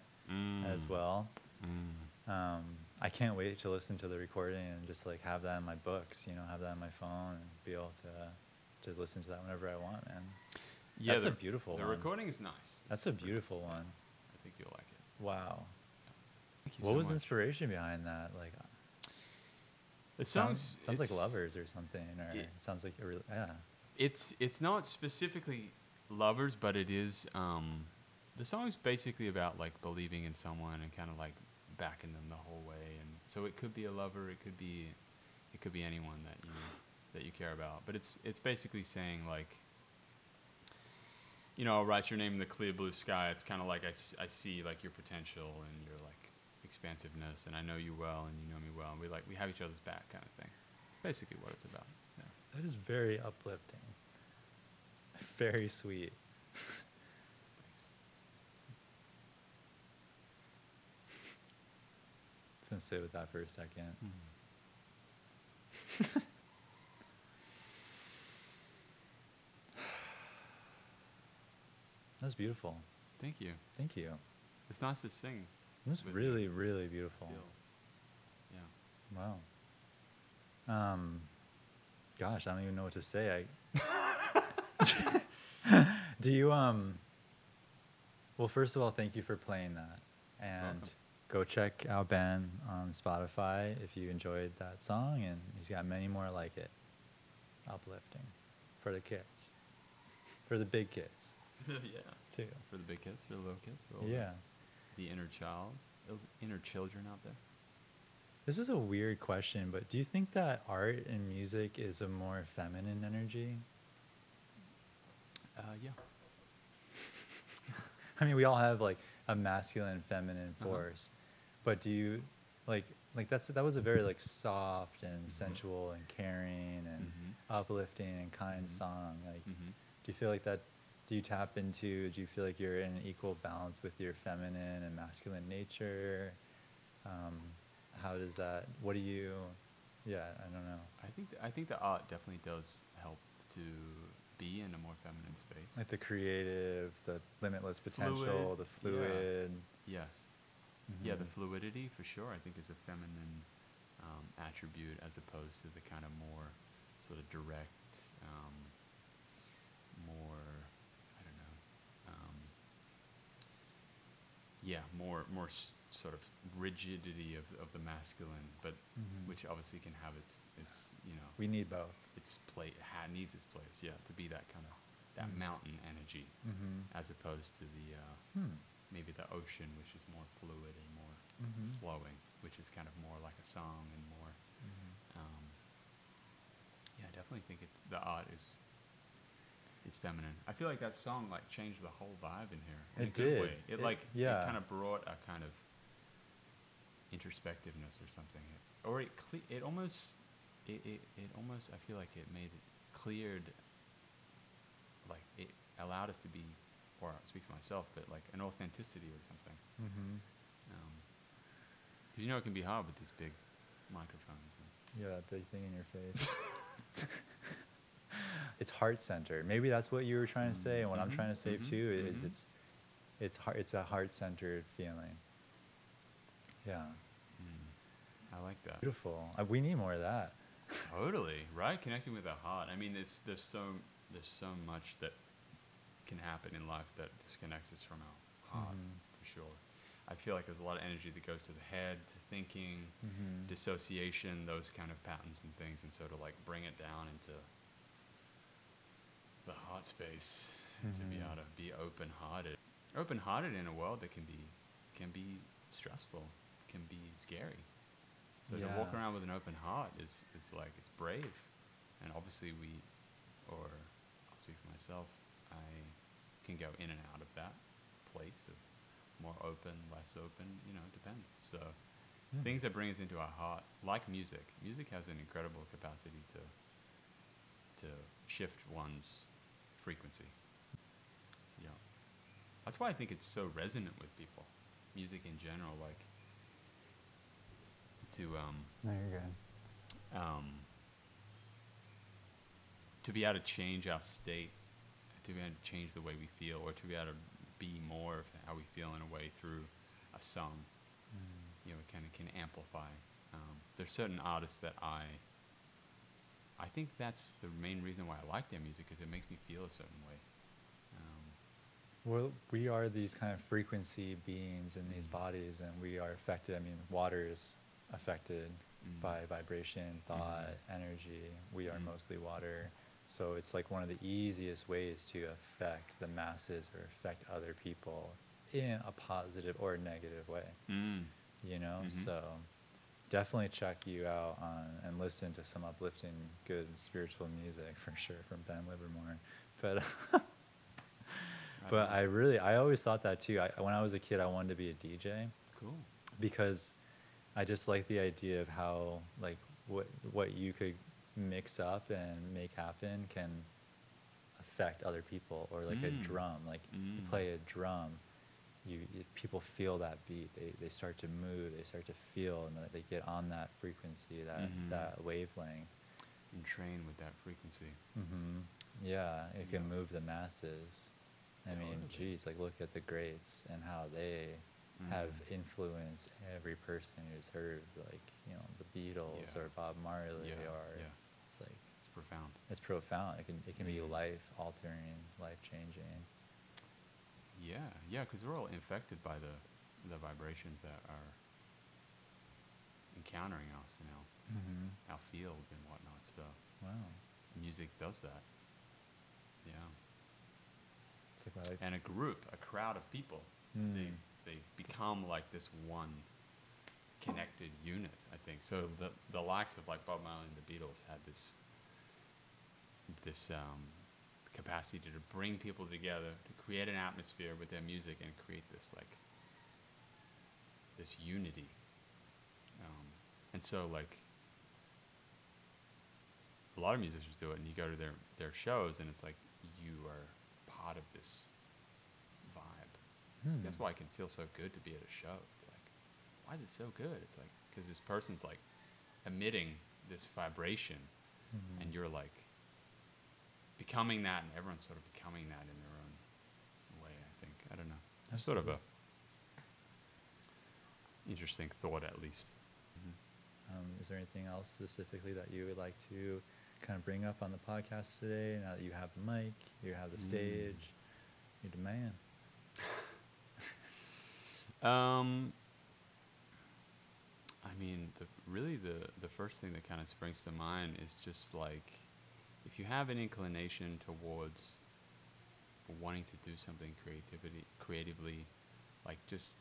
S2: as
S3: Mm,
S2: well.
S3: mm.
S2: Um, I can't wait to listen to the recording and just like have that in my books. You know, have that on my phone and be able to to listen to that whenever I want, man.
S3: Yeah,
S2: That's a beautiful
S3: The
S2: one.
S3: recording is nice.
S2: That's
S3: It's
S2: a beautiful
S3: nice.
S2: one.
S3: I think you'll like it.
S2: Wow. What
S3: so
S2: was the
S3: much.
S2: inspiration behind that? Like,
S3: It
S2: sounds
S3: sounds
S2: sounds like lovers or something, or
S3: it-
S2: sounds like a yeah.
S3: It's it's not specifically lovers, but it is. Um, the song's basically about like believing in someone and kind of like backing them the whole way, and so it could be a lover, it could be, it could be anyone that you that you care about. But it's it's basically saying like, you know, I'll write your name in the clear blue sky. It's kind of like I, s- I see like your potential and your like expansiveness, and I know you well, and you know me well, and we like we have each other's back, kind of thing. Basically, what it's about. Yeah.
S2: That is very uplifting. Very sweet. Just gonna sit with that for a second. Hmm. That was beautiful.
S3: Thank you.
S2: Thank you.
S3: It's nice to sing.
S2: It was really, really beautiful.
S3: Yeah.
S2: Wow. Um, gosh, I don't even know what to say. I do you um. Well, first of all, thank you for playing that, and
S3: Welcome.
S2: go check out Ben on Spotify if you enjoyed that song, and he's got many more like it. Uplifting, for the kids, for the big kids
S3: yeah.
S2: too.
S3: For the big kids, for the little kids, for all
S2: Yeah.
S3: The inner child, those inner children out there.
S2: This is a weird question, but do you think that art and music is a more feminine energy?
S3: Uh, yeah.
S2: I mean, we all have like a masculine feminine
S3: Uh-huh.
S2: force, but do you like like that's that was a very like soft and
S3: Mhm.
S2: sensual and caring and
S3: Mhm.
S2: uplifting and kind
S3: Mhm.
S2: song? Like,
S3: Mhm.
S2: do you feel like that? Do you tap into? Do you feel like you're in an equal balance with your feminine and masculine nature? Um, how does that? What do you? Yeah, I don't know.
S3: I think th- I think the art definitely does help to be in a more feminine space.
S2: Like the creative, the limitless potential,
S3: Fluid,
S2: the
S3: yeah.
S2: fluid.
S3: yes. Yeah, the fluidity for sure. I think is a feminine um, attribute as opposed to the kind of more sort of direct, um, more I yeah, more more s- sort of rigidity of of the masculine, but
S2: Mhm.
S3: which obviously can have its its you know
S2: We need both.
S3: its play ha- needs its place. Yeah, to be that kind of that
S2: Mm.
S3: mountain energy
S2: Mm-hmm.
S3: as opposed to the uh,
S2: Hmm.
S3: maybe the ocean, which is more fluid and more
S2: Mhm.
S3: flowing, which is kind of more like a song and more.
S2: Mhm.
S3: Um, yeah, I definitely think it's the art is is feminine. I feel like that song like changed the whole vibe in here. In
S2: It
S3: a good
S2: did.
S3: Way. It,
S2: It-
S3: like
S2: yeah.
S3: it kind of brought a kind of introspectiveness or something, it, or it cle- it almost it, it it almost I feel like it made it cleared. Like it allowed us to be, or I'll speak for myself, but like an authenticity or something.
S2: Mhm.
S3: Because you know it can be hard with these big microphones. And
S2: Yeah, that big thing in your face. it's heart centered. Maybe that's what you were trying to say, and what I'm
S3: Mhm,
S2: trying to say
S3: mhm,
S2: too is
S3: mhm.
S2: it's it's heart it's a heart centered feeling. Yeah,
S3: Mm, I like that.
S2: beautiful. Uh, we need more of that.
S3: Totally right, connecting with the heart. I mean, it's, there's so there's so much that can happen in life that disconnects us from our heart,
S2: Mhm.
S3: for sure. I feel like there's a lot of energy that goes to the head, to thinking,
S2: Mhm.
S3: dissociation, those kind of patterns and things, and so to like bring it down into the heart space, and to be
S2: Mhm.
S3: able to be open-hearted, open-hearted in a world that can be can be stressful, can be scary. So to walk around with an open heart is is like it's brave, and obviously we, or I'll speak for myself, I can go in and out of that place of more open, less open. You know, it depends. So
S2: Hmm.
S3: things that bring us into our heart, like music. Music has an incredible capacity to to shift one's frequency. Yeah. That's why I think it's so resonant with people. Music in general, like to um,
S2: No, you're good.
S3: um, to be able to change our state, to be able to change the way we feel, or to be able to be more of how we feel in a way through a song.
S2: Mm.
S3: You know, it kind of can amplify. Um, there's certain artists that I, I think that's the main reason why I like their music, because it makes me feel a certain way. Um,
S2: Well, we are these kind of frequency beings in these
S3: Mhm.
S2: bodies, and we are affected. I mean, water is affected
S3: Mm.
S2: by vibration, thought, energy. We are
S3: Mhm.
S2: mostly water. So it's like one of the easiest ways to affect the masses or affect other people in a positive or negative way,
S3: mm.
S2: you know?
S3: Mhm.
S2: So definitely check you out on and listen to some uplifting, good spiritual music for sure from Ben Livermore. But but I really I always thought that too. I, when I was a kid, I wanted to be a DJ
S3: cool.
S2: because I just like the idea of how like what what you could mix up and make happen can affect other people or like a
S3: Mm.
S2: drum like you
S3: Mm.
S2: play a drum you, you people feel that beat they, they start to move they start to feel and they get on that frequency that
S3: Mhm.
S2: that wavelength
S3: And train with that frequency.
S2: Mm-hmm. yeah it can move the masses i mean
S3: Totally.
S2: geez like look at the greats and how they have
S3: Mm.
S2: influenced every person who's heard like you know the Beatles
S3: Yeah.
S2: or Bob Marley
S3: Yeah,
S2: or
S3: yeah.
S2: it's like
S3: It's profound.
S2: it's profound. It can it can be
S3: Mhm.
S2: life altering, life changing.
S3: Yeah, yeah, because we're all infected by the the vibrations that are encountering us, you know,
S2: Mm-hmm.
S3: our fields and whatnot. So
S2: Wow,
S3: music does that. Yeah,
S2: it's like I,
S3: and a group, a crowd of people, they
S2: Mm.
S3: they become like this one connected unit. I think so. The the likes of like Bob Marley and the Beatles had this this um, capacity to bring people together, to create an atmosphere with their music, and create this like this unity. Um, and so like a lot of musicians do it, and you go to their their shows, and it's like you are part of this vibe.
S2: Hmm.
S3: That's why it can feel so good to be at a show. It's like, why is it so good? It's like because this person's like emitting this vibration,
S2: Mhm.
S3: and you're like becoming that, and everyone's sort of becoming that in their own way. I think I don't know. That's sort of a interesting thought, at least.
S2: Um, is there anything else specifically that you would like to kind of bring up on the podcast today? Now that you have the mic, you have the
S3: Mm.
S2: stage, you're the man.
S3: Um, I mean, the, really the the first thing that kind of springs to mind is just like if you have an inclination towards wanting to do something creativity creatively, like just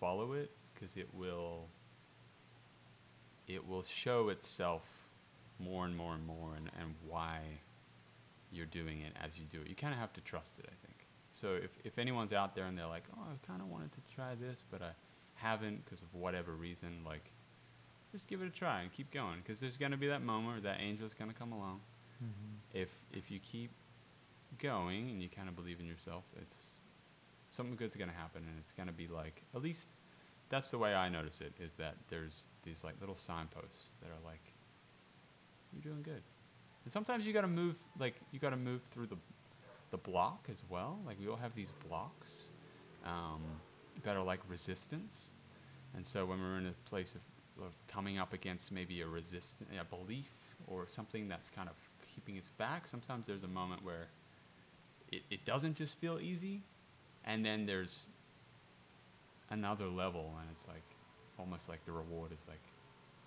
S3: follow it because it will it will show itself more and more and more and, and why you're doing it as you do it. You kind of have to trust it, I think. So if, if anyone's out there and they're like, oh, I kind of wanted to try this, but I haven't because of whatever reason, like, just give it a try and keep going because there's going to be that moment where that angel's going to come along. If if you keep going and you kind of believe in yourself, it's something good's going to happen and it's going to be like at least that's the way I notice it is that there's these like little signposts that are like you're doing good. And sometimes you got to move like you got to move through the the block as well. Like we all have these blocks um, that are like resistance. And so when we're in a place of, of coming up against maybe a resist a belief or something that's kind of keeping us back, sometimes there's a moment where it, it doesn't just feel easy, and then there's another level, and it's like almost like the reward is like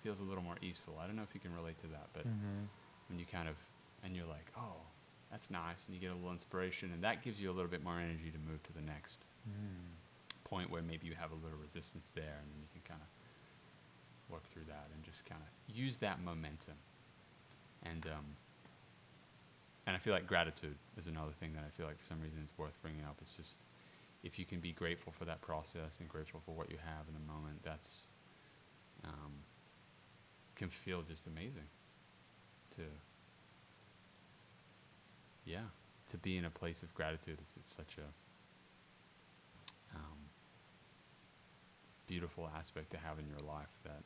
S3: feels a little more easeful. I don't know if you can relate to that, but
S2: Mm-hmm.
S3: when you kind of and you're like, oh, that's nice, and you get a little inspiration, and that gives you a little bit more energy to move to the next
S2: Mm.
S3: point where maybe you have a little resistance there, and then you can kind of work through that and just kind of use that momentum. And um, and I feel like gratitude is another thing that I feel like for some reason is worth bringing up. It's just if you can be grateful for that process and grateful for what you have in the moment, that's um, can feel just amazing to yeah to be in a place of gratitude is it's such a um, beautiful aspect to have in your life that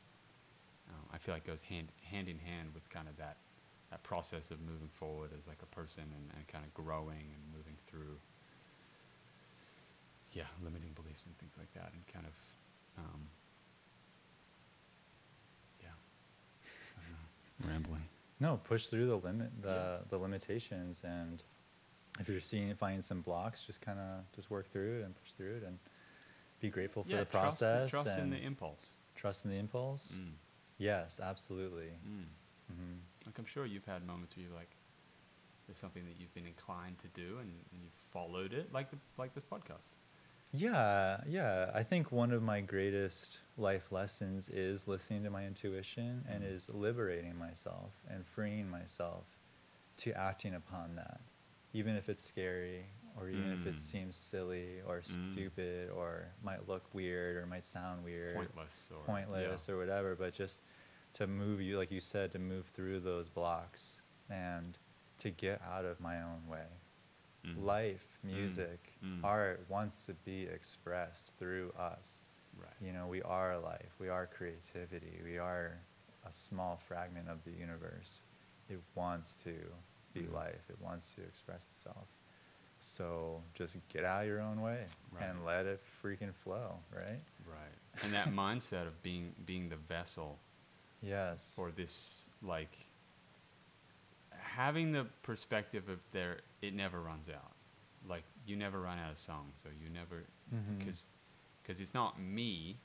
S3: um, I feel like goes hand hand in hand with kind of that that process of moving forward as like a person and, and kind of growing and moving through yeah limiting beliefs and things like that and kind of um, yeah know, rambling
S2: No, push through the limit, the the limitations, and if you're seeing finding some blocks, just kind of just work through it and push through it, and be grateful for
S3: yeah
S2: the
S3: trust,
S2: process
S3: trust in
S2: and
S3: the impulse
S2: trust in the impulse.
S3: mm.
S2: Yes, absolutely.
S3: Mm.
S2: hmm
S3: Like I'm sure you've had moments where you're like, there's something that you've been inclined to do and, and you've followed it, like the like this podcast.
S2: Yeah, yeah. I think one of my greatest life lessons is listening to my intuition and
S3: Mhm.
S2: is liberating myself and freeing myself to acting upon that, even if it's scary or even if
S3: Mm.
S2: it seems silly or
S3: Mm.
S2: stupid or might look weird or might sound weird,
S3: Pointless or
S2: pointless
S3: yeah.
S2: or whatever. But just to move you, like you said, to move through those blocks and to get out of my own way
S3: Mhm.
S2: life,
S3: Mm.
S2: music,
S3: Mm.
S2: art wants to be expressed through us.
S3: Right.
S2: You know, we are life, we are creativity, we are a small fragment of the universe. It wants to be
S3: Mhm.
S2: life, it wants to express itself. So just get out of your own way
S3: Right.
S2: and let it freaking flow, right?
S3: Right. And that mindset of being being the vessel
S2: Yes.
S3: for this like having the perspective of there it never runs out. Like you never run out of songs so you never because because it's not me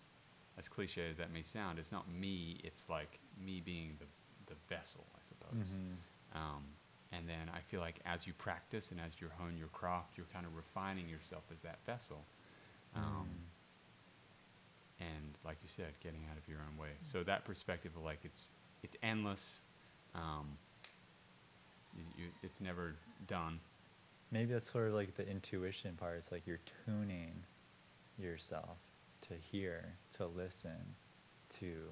S3: as cliche as that may sound it's not me it's like me being the the vessel i suppose
S2: Mhm.
S3: um, and then i feel like as you practice and as you hone your craft you're kind of refining yourself as that vessel um,
S2: Mm.
S3: And like you said getting out of your own way so that perspective of like it's it's endless um, you, it's never done
S2: Maybe that's sort of like the intuition part. It's like you're tuning yourself to hear, to listen, to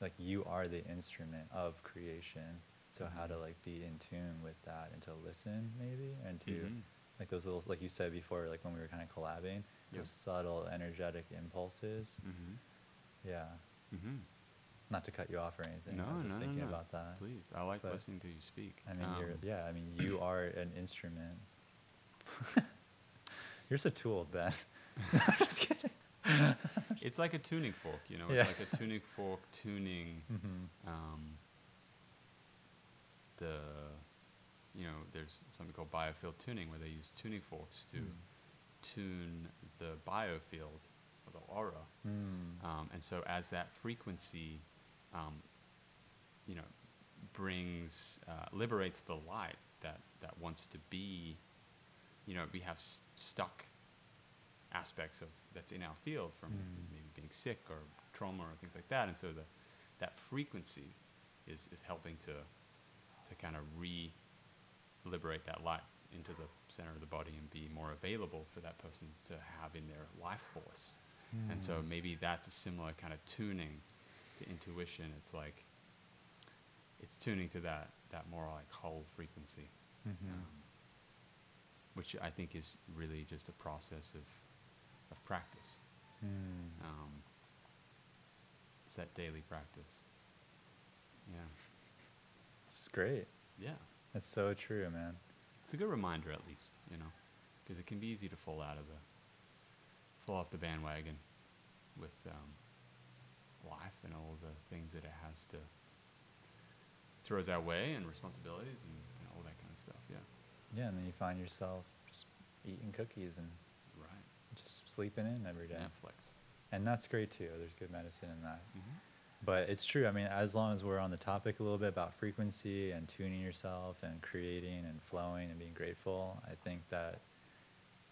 S2: like you are the instrument of creation. So how to
S3: Mhm.
S2: like be in tune with that and to listen maybe and to
S3: Mhm.
S2: like those little like you said before, like when we were kind of collabing,
S3: Yeah.
S2: subtle energetic impulses.
S3: mm-hmm.
S2: Yeah.
S3: Mm-hmm.
S2: Not to cut you off or anything.
S3: No,
S2: I was just
S3: no, no,
S2: thinking
S3: no.
S2: about that.
S3: Please, I like
S2: But,
S3: listening to you speak.
S2: I mean, you're,
S3: Um,
S2: yeah, I mean, you are an instrument. you're just a tool, Ben. I'm just kidding.
S3: It's like a tuning fork, you know.
S2: Yeah.
S3: It's like a tuning fork tuning
S2: hmm
S3: um, the, you know, there's something called biofield tuning where they use tuning forks to
S2: Mm.
S3: Tune the biofield or the aura.
S2: Mm.
S3: Um, and so as that frequency, um, you know, brings, uh, liberates the light that, that wants to be, you know, we have s- stuck aspects of that's in our field from
S2: Mm.
S3: maybe being sick or trauma or things like that. And so the, that frequency is, is helping to, to kind of re liberate that light into the center of the body and be more available for that person to have in their life force. And so
S2: Mm.
S3: maybe that's a similar kind of tuning to intuition. It's like it's tuning to that that more like whole frequency,
S2: Mhm.
S3: um, which I think is really just a process of of practice.
S2: Mm.
S3: Um, it's that daily practice. Yeah,
S2: It's great.
S3: yeah.
S2: That's so true, man.
S3: It's a good reminder, at least, you know, because it can be easy to fall out of the fall off the bandwagon with um, life and all the things that it has to throws our way and responsibilities and, and all that kind of stuff. Yeah,
S2: Yeah, and then you find yourself just eating cookies and
S3: right.
S2: just sleeping in every day.
S3: Netflix.
S2: And that's great too. There's good medicine in that.
S3: Mm-hmm.
S2: But it's true. I mean, as long as we're on the topic a little bit about frequency and tuning yourself and creating and flowing and being grateful, I think that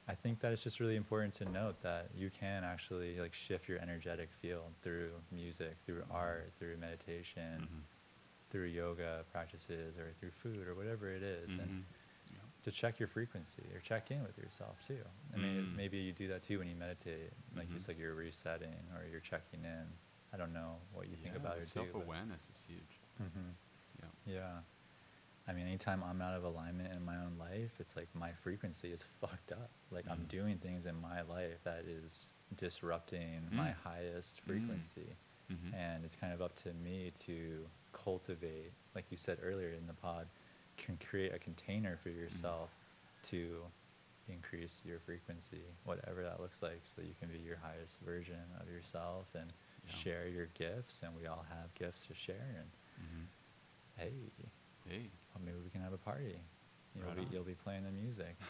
S2: I think that it's just really important to note that you can actually like shift your energetic field through music, through art, through meditation,
S3: Mm-hmm.
S2: through yoga practices or through food or whatever it is.
S3: Mm-hmm.
S2: And to check your frequency or check in with yourself too. I mean,
S3: Mm.
S2: maybe you do that too when you meditate, like you
S3: Mhm.
S2: said, you're resetting or you're checking in. I don't know what you think about it.
S3: Self awareness is huge.
S2: hmm
S3: Yeah.
S2: Yeah. I mean, anytime I'm out of alignment in my own life, it's like my frequency is fucked up. Like I'm
S3: Mm.
S2: doing things in my life that is disrupting my
S3: Mm.
S2: highest
S3: Mm.
S2: frequency.
S3: Mm-hmm.
S2: And it's kind of up to me to cultivate, like you said earlier in the pod, can create a container for yourself to increase your frequency, whatever that looks like, so that you can be your highest version of yourself and
S3: Yeah.
S2: share your gifts. And we all have gifts to share. And
S3: Mm-hmm.
S2: hey,
S3: Hey,
S2: well, maybe we can have a party. You'll
S3: Right
S2: be
S3: on.
S2: you'll be playing the music.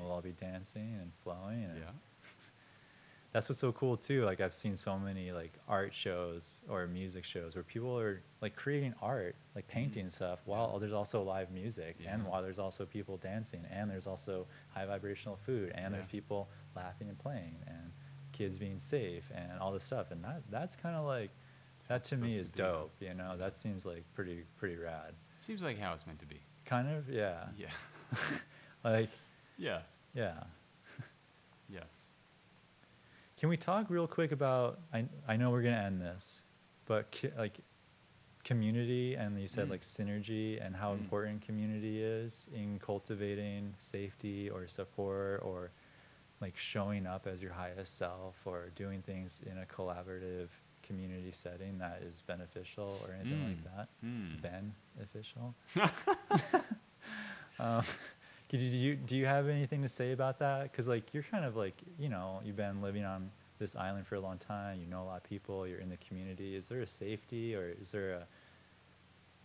S2: We'll all be dancing and flowing. And
S3: Yeah.
S2: that's what's so cool too. Like I've seen so many like art shows or music shows where people are like creating art, like painting stuff, while there's also live music, and while there's also people dancing, and there's also high vibrational food, and there's people laughing and playing, and kids being safe, and all this stuff. And that that's kind of like that to me is
S3: to
S2: dope. You know, that seems like pretty pretty rad.
S3: Seems like how it's meant to be.
S2: Kind of, yeah.
S3: Yeah.
S2: like,
S3: yeah.
S2: yeah.
S3: Yes.
S2: Can we talk real quick about? I I know we're gonna end this, but ki- like community and you said
S3: Mm.
S2: like synergy and how
S3: Mm.
S2: important community is in cultivating safety or support or like showing up as your highest self or doing things in a collaborative community setting that is beneficial or anything
S3: Mm.
S2: like that.
S3: Mm.
S2: Beneficial. um, could you, do you do you have anything to say about that? Because like you're kind of like you know you've been living on this island for a long time. You know a lot of people. You're in the community. Is there a safety or is there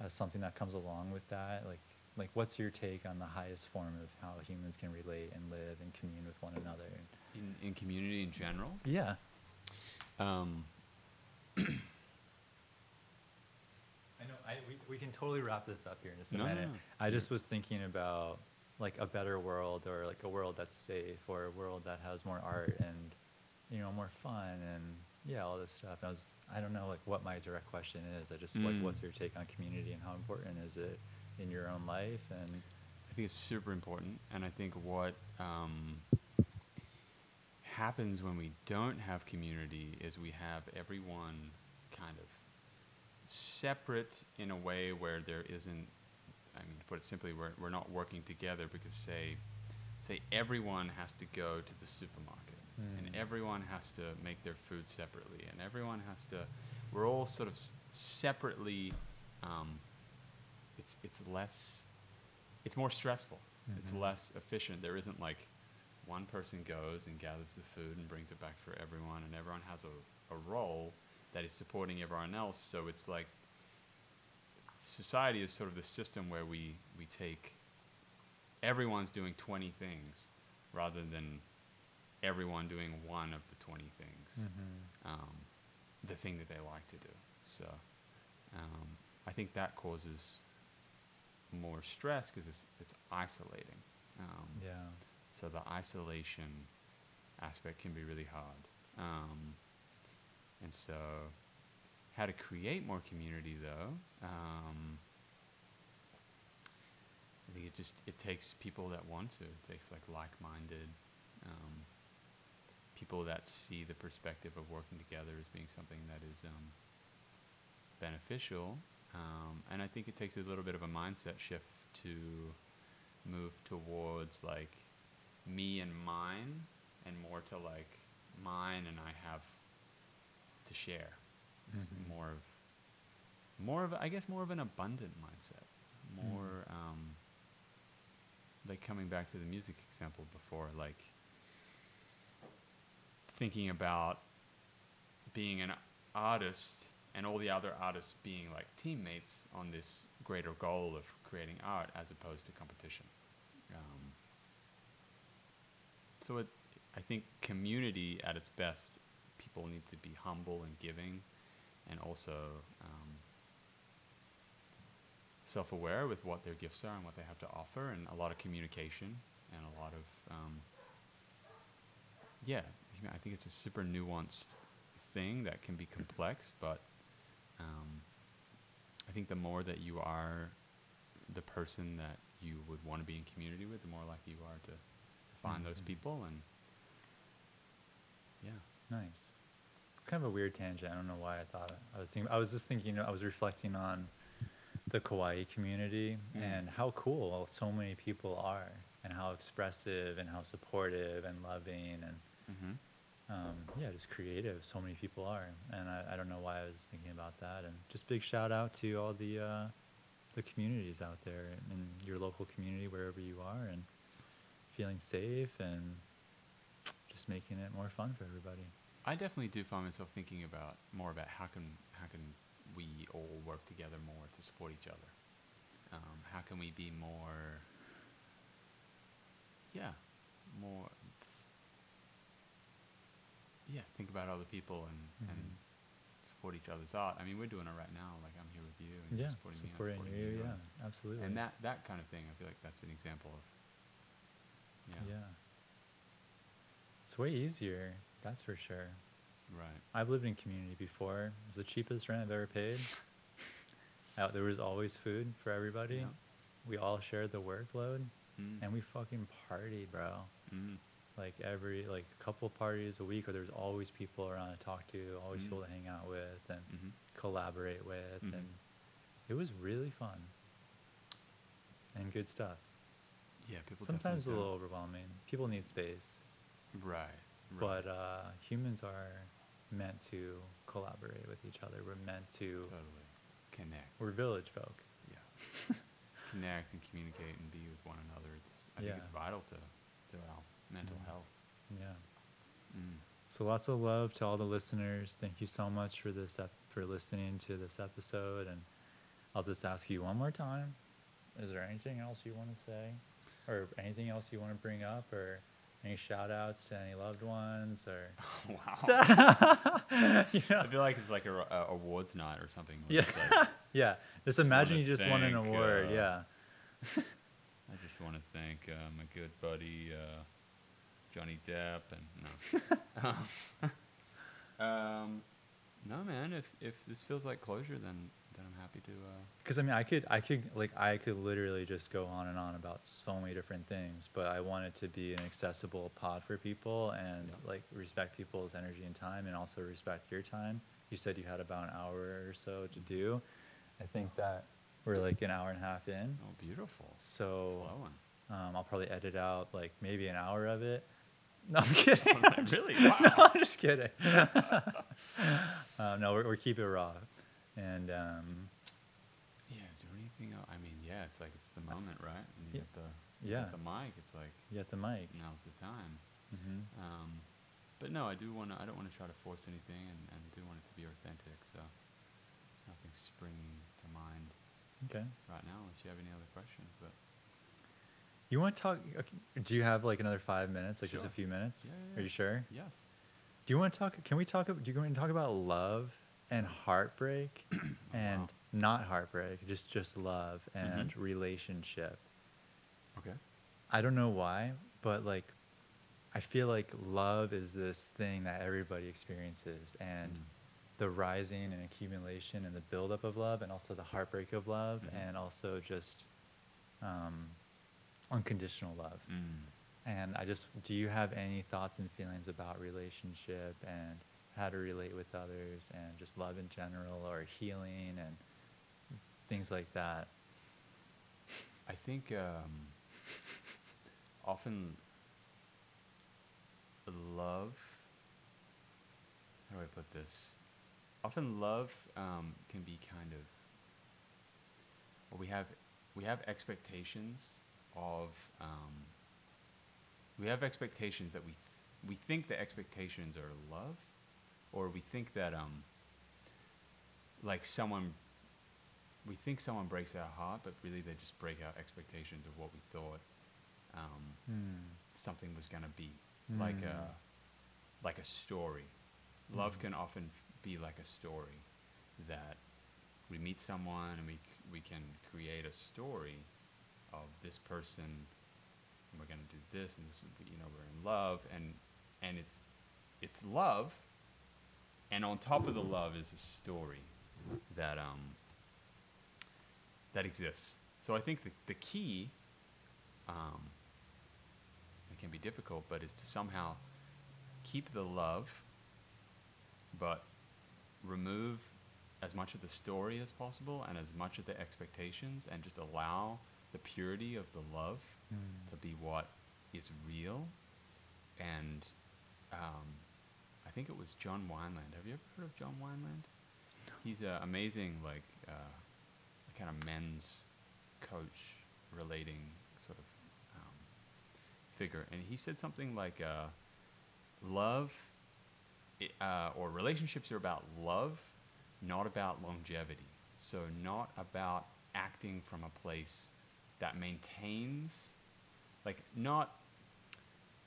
S2: a, a something that comes along with that? Like like what's your take on the highest form of how humans can relate and live and commune with one another?
S3: In in community in general.
S2: Yeah.
S3: Um,
S2: I know. I, we, we can totally wrap this up here in just a
S3: No, no,
S2: minute.
S3: no.
S2: I just was thinking about like a better world or like a world that's safe or a world that has more art and you know more fun and yeah all this stuff. And I was I don't know like what my direct question is. I just like
S3: Mm.
S2: what's your take on community and how important is it in your own life and
S3: I think it's super important, and I think what um, happens when we don't have community is we have everyone kind of separate in a way where there isn't. I mean, to put it simply, we're we're not working together because say, say everyone has to go to the supermarket, and
S2: Mm.
S3: everyone has to make their food separately, and everyone has to. We're all sort of s- separately. Um, it's it's less it's more stressful. It's
S2: Mhm.
S3: less efficient. There isn't like one person goes and gathers the food and brings it back for everyone, and everyone has a, a role that is supporting everyone else. So it's like society is sort of the system where we, we take everyone's doing 20 things rather than everyone doing one of the 20 things,
S2: Mhm.
S3: um, the thing that they like to do. So um, I think that causes more stress because it's, it's isolating. Um,
S2: Yeah.
S3: so the isolation aspect can be really hard. Um, and so, how to create more community though? Um, I think it just it takes people that want to. It takes like like-minded um, people that see the perspective of working together as being something that is um, beneficial. Um, and I think it takes a little bit of a mindset shift to move towards like me and mine and more to like mine and I have to share. It's
S2: Mhm.
S3: more of more of I guess more of an abundant mindset. More um, like coming back to the music example before, like thinking about being an artist and all the other artists being like teammates on this greater goal of creating art as opposed to competition. Um, so it, I think community at its best, people need to be humble and giving, and also um, self-aware with what their gifts are and what they have to offer, and a lot of communication and a lot of um, yeah. I I think it's a super nuanced thing that can be complex, but um, I think the more that you are the person that you would want to be in community with, the more likely you are to, to find those
S2: Mhm.
S3: people and yeah.
S2: Nice. It's kind of a weird tangent. I don't know why I thought it. I was thinking. I was just thinking. I was reflecting on the Kauai community
S3: Mm.
S2: and how cool so many people are, and how expressive and how supportive and loving and
S3: Mm-hmm.
S2: Um, yeah, just creative. So many people are, and I, I don't know why I was thinking about that. And just big shout out to all the uh, the communities out there in your local community, wherever you are, and feeling safe and just making it more fun for everybody.
S3: I definitely do find myself thinking about more about how can how can we all work together more to support each other. Um, how can we be more? Yeah, more. Yeah, think about other people and and
S2: Mhm.
S3: support each other's art. I mean, we're doing it right now. Like I'm here with you, and you're
S2: Yeah,
S3: supporting, me,
S2: supporting
S3: supporting
S2: you.
S3: you.
S2: Yeah,
S3: and-
S2: absolutely.
S3: And that that kind of thing, I feel like that's an example of. Yeah.
S2: yeah, it's way easier. That's for sure.
S3: Right.
S2: I've lived in community before. It was the cheapest rent I've ever paid. Out there was always food for everybody.
S3: Yeah.
S2: We all shared the workload,
S3: Mm.
S2: and we fucking partied, bro.
S3: Mm.
S2: Like every like couple parties a week, or there's always people around to talk to, always
S3: Mm.
S2: people to hang out with and
S3: Mm-hmm.
S2: collaborate with, and it was really fun and good stuff.
S3: Yeah, people.
S2: Sometimes a little overwhelming. People need space,
S3: Right. right.
S2: but uh, humans are meant to collaborate with each other. We're meant to.
S3: totally connect.
S2: We're village folk.
S3: yeah. connect and communicate and be with one another. It's. I think it's vital to to our mental health.
S2: Yeah.
S3: Mm.
S2: So lots of love to all the listeners. Thank you so much for this ep- for listening to this episode. And I'll just ask you one more time: Is there anything else you want to say, or anything else you want to bring up, or any shout outs to any loved ones, or
S3: wow.
S2: you know?
S3: I feel like it's like a, a awards night or something.
S2: Yeah,
S3: like,
S2: yeah. Just
S3: Just
S2: imagine you just won an award.
S3: uh,
S2: yeah.
S3: I just want to thank uh, my good buddy uh, Johnny Depp and no. um, no man, if if this feels like closure, then then I'm happy to. Uh,
S2: Because I mean, I could, I could, like, I could literally just go on and on about so many different things, but I want it to be an accessible pod for people and
S3: Yeah.
S2: like respect people's energy and time, and also respect your time. You said you had about an hour or so to do. I think that we're like an hour and a half in,
S3: oh, beautiful.
S2: so um, I'll probably edit out like maybe an hour of it. No, I'm kidding. I'm just-
S3: Really?
S2: No, I'm just kidding. uh, no, we're, we're keeping it raw, and um,
S3: Yeah, is there anything else? I mean, yeah, it's like it's the moment, right? And
S2: Yeah.
S3: you get the you
S2: Yeah.
S3: get the mic. It's like
S2: you got the mic.
S3: now's the time.
S2: hmm
S3: Um, but no, I do want to. I don't want to try to force anything, and, and do want it to be authentic. So nothing's springing to mind
S2: Okay.
S3: right now, unless you have any other questions. But
S2: You want to talk? Okay, do you have like another five minutes, like just a few minutes?
S3: Yeah, yeah,
S2: Are you sure?
S3: Yes.
S2: Do you want to talk? Can we talk? Do you want to talk about love and heartbreak, and
S3: wow.
S2: not heartbreak, just just love and
S3: Mhm.
S2: relationship?
S3: Okay.
S2: I don't know why, but like, I feel like love is this thing that everybody experiences, and
S3: Mm.
S2: the rising and accumulation and the buildup of love, and also the heartbreak of love,
S3: Mhm.
S2: and also just um, unconditional love.
S3: Mm.
S2: And I just, do you have any thoughts and feelings about relationship and how to relate with others and just love in general or healing and things like that?
S3: I think um, often love. How do I put this? Often love um, can be kind of. Well, we have we have expectations of. Um, we have expectations that we th- we think the expectations are love, or we think that um. Like someone we think someone breaks our heart, but really they just break our expectations of what we thought um,
S2: Hmm.
S3: something was going to be, like
S2: Mm.
S3: a like a story. Love
S2: Mm.
S3: can often f- be like a story that we meet someone and we c- we can create a story of this person we're to do this and this is, you know we're in love and and it's it's love and on top of the love is a story that um that exists. So I think the, the key, um, it can be difficult, but is to somehow keep the love, but remove as much of the story as possible and as much of the expectations, and just allow the purity of the love
S2: Hmm.
S3: to be what is real. And um, I think it was John Wineland. Have you ever heard of John Wineland? He's an amazing, like, uh, kind of men's coach relating sort of um, figure. And he said something like, uh, love uh, or relationships are about love, not about longevity. So, not about acting from a place that maintains, like, not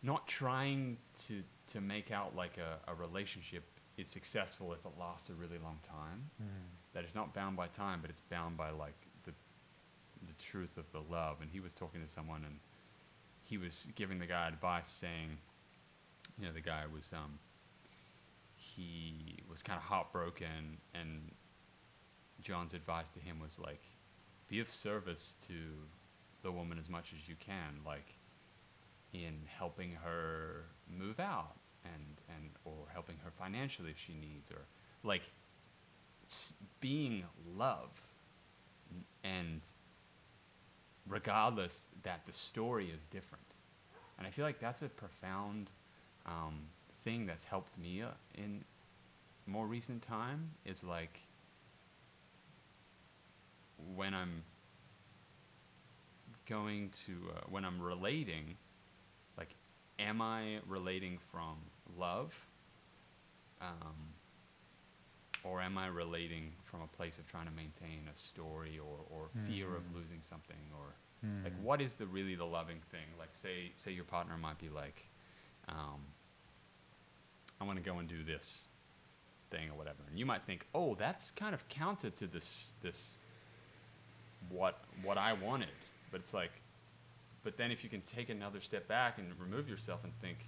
S3: not trying to to make out like a, a relationship is successful if it lasts a really long time
S2: Hmm.
S3: that it's not bound by time, but it's bound by like the the truth of the love. And he was talking to someone, and he was giving the guy advice, saying, you know, the guy was um, he was kind of heartbroken, and John's advice to him was like, be of service to the woman as much as you can, like in helping her move out and and or helping her financially if she needs or like being love and regardless that the story is different. And i feel like that's a profound um, thing that's helped me uh, in more recent time is like when i'm going to uh, when i'm relating like am i relating from love um, or am I relating from a place of trying to maintain a story or, or fear of
S2: Mhm.
S3: losing something or
S2: Hmm.
S3: like what is the really the loving thing like say say your partner might be like um, I want to go and do this thing or whatever and you might think oh that's kind of counter to this this what what I wanted but it's like but then if you can take another step back and remove yourself and think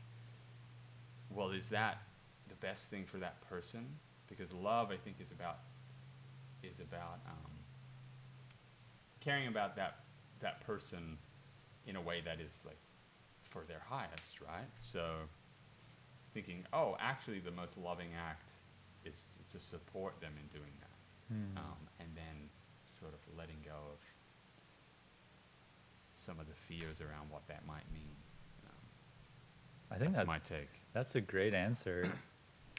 S3: well is that the best thing for that person? Because love i think is about is about um, caring about that that person in a way that is like for their highest right? So thinking oh actually the most loving act is to, support them in doing that.
S2: Hmm.
S3: um, and then sort of letting go of some of the fears around what that might mean um,
S2: I think
S3: that's
S2: that's
S3: my take
S2: That's a great answer.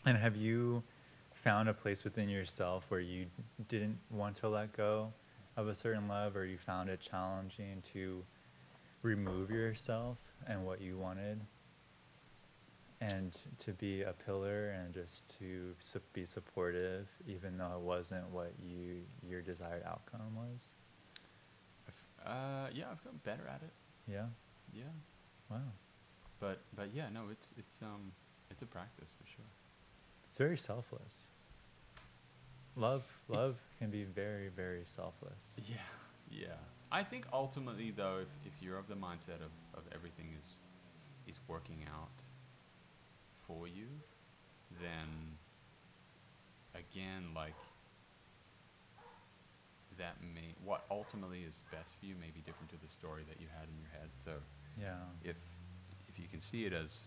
S2: and have you found a place within yourself where you didn't want to let go of a certain love, or you found it challenging to remove yourself and what you wanted, and to be a pillar and just to su- be supportive, even though it wasn't what you your desired outcome was?
S3: Uh, yeah i've gotten better at it
S2: Yeah.
S3: Yeah.
S2: Wow.
S3: But but yeah, no, it's it's um it's a practice for sure.
S2: It's very selfless. Love,
S3: It's-
S2: love can be very, very selfless.
S3: Yeah, yeah. I think ultimately, though, if, if you're of the mindset of, of everything is is working out for you, then again, like that may what ultimately is best for you may be different to the story that you had in your head. So
S2: Yeah.
S3: if if you can see it as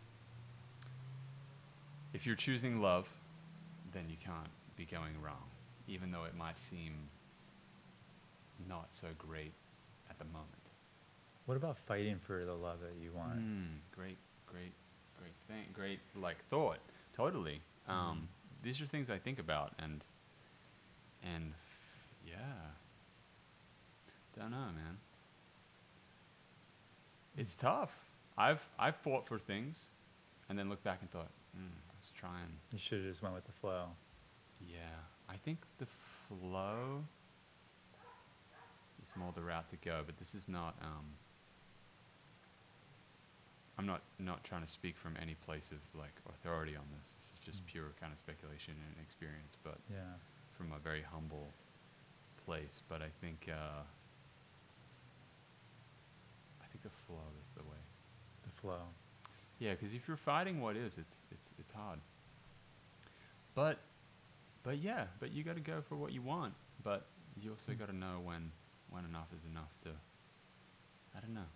S3: if you're choosing love, then you can't be going wrong, even though it might seem not so great at the moment.
S2: What about fighting for the love that you want?
S3: Mm, great, great, great thing, great like thought. Totally. Um, These are things I think about, and and yeah, don't know, man. It's tough. I've I've fought for things, and then looked back and thought, mm, let's try and
S2: You should have just went with the flow.
S3: yeah. I think the flow is more the route to go, but this is not. Um, I'm not not trying to speak from any place of like authority on this. This is just
S2: Mm.
S3: pure kind of speculation and experience, but
S2: Yeah.
S3: from a very humble place. But I think uh, I think the flow is the way.
S2: The flow.
S3: Yeah, because if you're fighting what is, it's it's it's hard. But but yeah, but you got to go for what you want. But you also got to know when when enough is enough to. I don't know.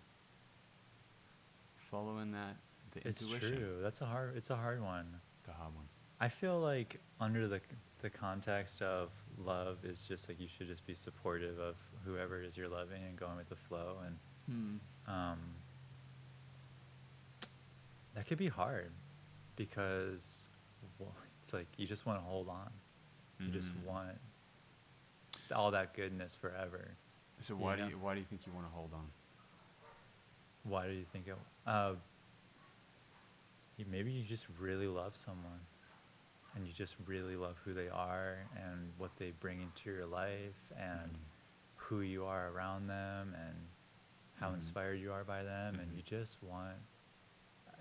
S3: Following that the
S2: It's
S3: intuition.
S2: true. That's a hard. It's a hard one.
S3: The hard one.
S2: I feel like under the the context of love is just like you should just be supportive of whoever it is you're loving and going with the flow and
S3: Hmm.
S2: um, that could be hard because well, it's like you just want to hold on. You just
S3: Mhm.
S2: want all that goodness forever.
S3: So
S2: you
S3: why
S2: know?
S3: do you why do you think you want to hold on?
S2: Why do you think it? Uh, you- maybe you just really love someone, and you just really love who they are and what they bring into your life, and
S3: Mhm.
S2: who you are around them, and how
S3: Mhm.
S2: inspired you are by them, and
S3: Mhm.
S2: you just want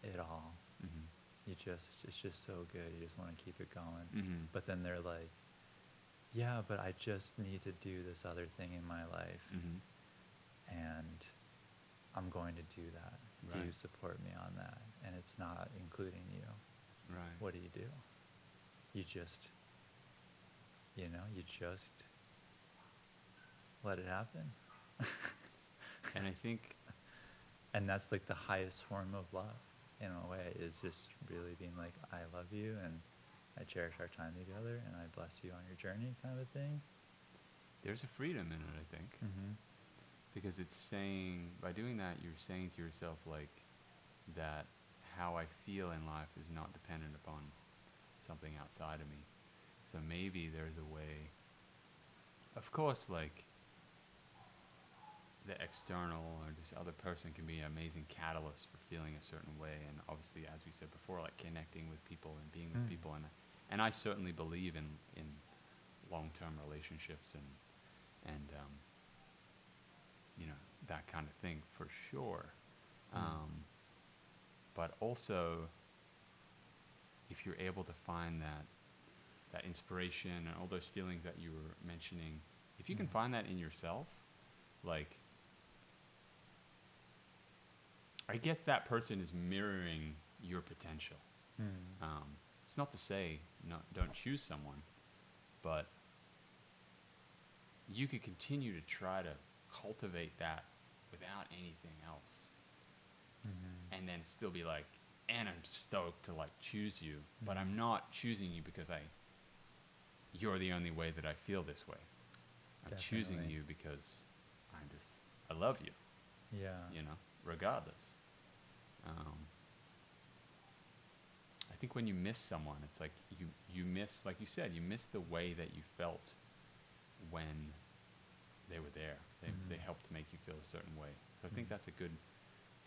S2: it all.
S3: Mm-hmm.
S2: You just, it's just so good. You just want to keep it going.
S3: Mm-hmm.
S2: But then they're like, yeah, but I just need to do this other thing in my life,
S3: Mm-hmm.
S2: and I'm going to do that. Do you support me on that? And it's not including you.
S3: Right.
S2: What do you do? You just, you know, you just let it happen.
S3: And I think
S2: and that's like the highest form of love in a way is just really being like i love you and i cherish our time together and i bless you on your journey kind of a thing
S3: there's a freedom in it. I think.
S2: mm-hmm.
S3: because it's saying by doing that you're saying to yourself like that how i feel in life is not dependent upon something outside of me so maybe there's a way of course like the external or this other person can be an amazing catalyst for feeling a certain way and obviously as we said before like connecting with people and being with
S2: Mm.
S3: people and and i certainly believe in in long-term relationships and and um, you know that kind of thing for sure
S2: Mm.
S3: um, but also if you're able to find that that inspiration and all those feelings that you were mentioning if you can
S2: Mhm.
S3: find that in yourself like i guess that person is mirroring your potential
S2: mm.
S3: um, it's not to say no, don't choose someone, but you could continue to try to cultivate that without anything else,
S2: Mhm.
S3: and then still be like, and I'm stoked to like choose you, but
S2: Mhm.
S3: I'm not choosing you because I. You're the only way that I feel this way. I'm choosing you because I just I love you.
S2: yeah
S3: you know, regardless. Um, I think when you miss someone, it's like you you miss, like you said, you miss the way that you felt when they were there. They they
S2: Mhm.
S3: helped make you feel a certain way. So I think
S2: Mhm.
S3: that's a good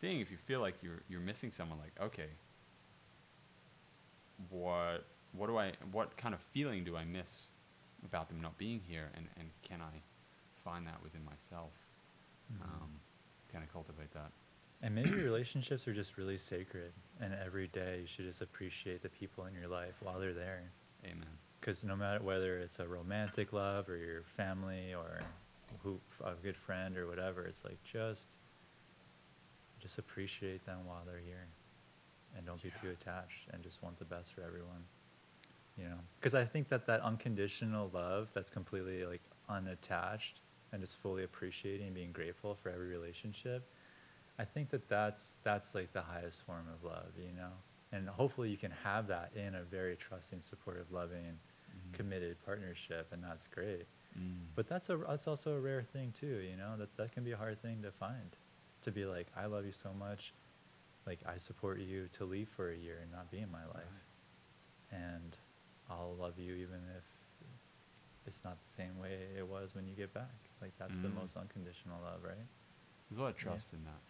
S3: thing if you feel like you're you're missing someone. Like, okay, what what do I what kind of feeling do I miss about them not being here, and and can I find that within myself?
S2: Mhm.
S3: um, kind of cultivate that.
S2: And maybe relationships are just really sacred, and every day you should just appreciate the people in your life while they're there.
S3: Amen.
S2: Because no matter whether it's a romantic love or your family or who a good friend or whatever, it's like just just appreciate them while they're here, and don't be too attached, and just want the best for everyone. You know, because I think that that unconditional love that's completely like unattached and just fully appreciating and being grateful for every relationship I think that that's that's like the highest form of love, you know. And hopefully you can have that in a very trusting, supportive, loving,
S3: Mhm.
S2: committed partnership, and that's great.
S3: Mm.
S2: But that's a that's also a rare thing too, you know. That that can be a hard thing to find. To be like, I love you so much, like I support you to leave for a year and not be in my life, and I'll love you even if it's not the same way it was when you get back. Like that's the
S3: Mm.
S2: most unconditional love, right?
S3: There's a lot of
S2: Yeah.
S3: trust in that.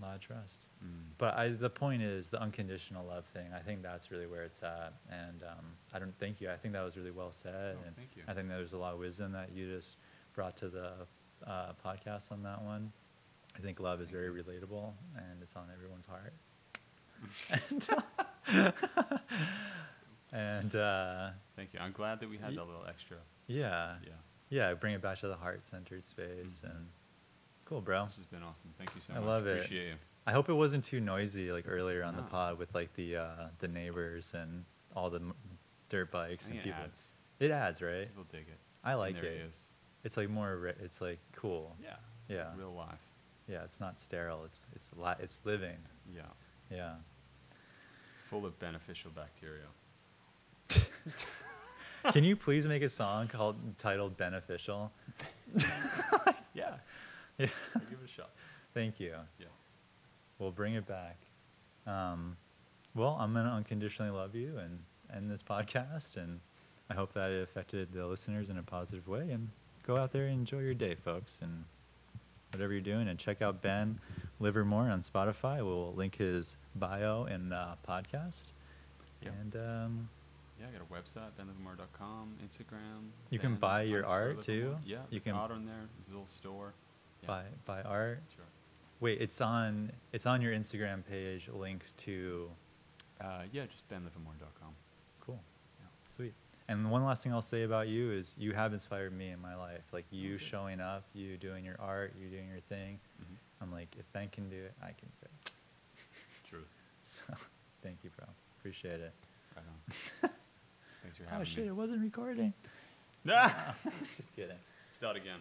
S2: A lot of trust.
S3: Mm.
S2: But I, the point is the unconditional love thing. I think that's really where it's at. And um, I don't thank you. I think that was really well said.
S3: Oh,
S2: and
S3: thank you.
S2: I think there's a lot of wisdom that you just brought to the uh, podcast on that one. I think love is
S3: Thank
S2: very
S3: you.
S2: relatable and it's on everyone's heart. and and uh,
S3: Thank you. I'm glad that we had
S2: Ye-
S3: that little extra.
S2: yeah,
S3: Yeah.
S2: yeah, bring it back to the heart-centered space
S3: Mhm.
S2: and cool, bro.
S3: This has been awesome. Thank you so
S2: I
S3: much.
S2: I love it.
S3: Appreciate you.
S2: I hope it wasn't too noisy like earlier on the pod with like the uh, the neighbors and all the m- dirt bikes and
S3: it
S2: people.
S3: adds.
S2: It adds, right?
S3: People dig it.
S2: I like
S3: there
S2: it.
S3: is.
S2: It's like more. Re- it's like cool.
S3: Yeah. It's like
S2: Yeah.
S3: real life.
S2: Yeah, it's not sterile. It's it's a li- it's living.
S3: Yeah.
S2: Yeah.
S3: Full of beneficial bacteria.
S2: Can you please make a song called titled "Beneficial"?
S3: Yeah.
S2: Yeah.
S3: I'll give it a shot.
S2: Thank you.
S3: Yeah.
S2: We'll bring it back. Um, well, I'm gonna unconditionally love you and end this podcast, and I hope that it affected the listeners in a positive way. And go out there and enjoy your day, folks, and whatever you're doing. And check out Ben Livermore on Spotify. We'll link his bio in uh, podcast.
S3: Yeah.
S2: And um,
S3: Yeah, I got a website, benlivermore.com, Instagram.
S2: You can buy your art, too?
S3: Yeah,
S2: You
S3: you
S2: can-
S3: can art on there. There's a little store. Yeah,
S2: buy buy art.
S3: Sure.
S2: Wait, it's on it's on your Instagram page linked to
S3: Uh, yeah, just benlivermore.com.
S2: Cool.
S3: Yeah.
S2: Sweet. And one last thing I'll say about you is you have inspired me in my life. Like you
S3: Okay.
S2: showing up, you doing your art, you doing your thing.
S3: Mhm.
S2: I'm like, if Ben can do it, I can do it.
S3: Truth.
S2: So thank you, bro. Appreciate it.
S3: Right on. Thanks for having me.
S2: oh shit,
S3: me.
S2: it wasn't recording.
S3: Nah!
S2: Just kidding.
S3: Start again.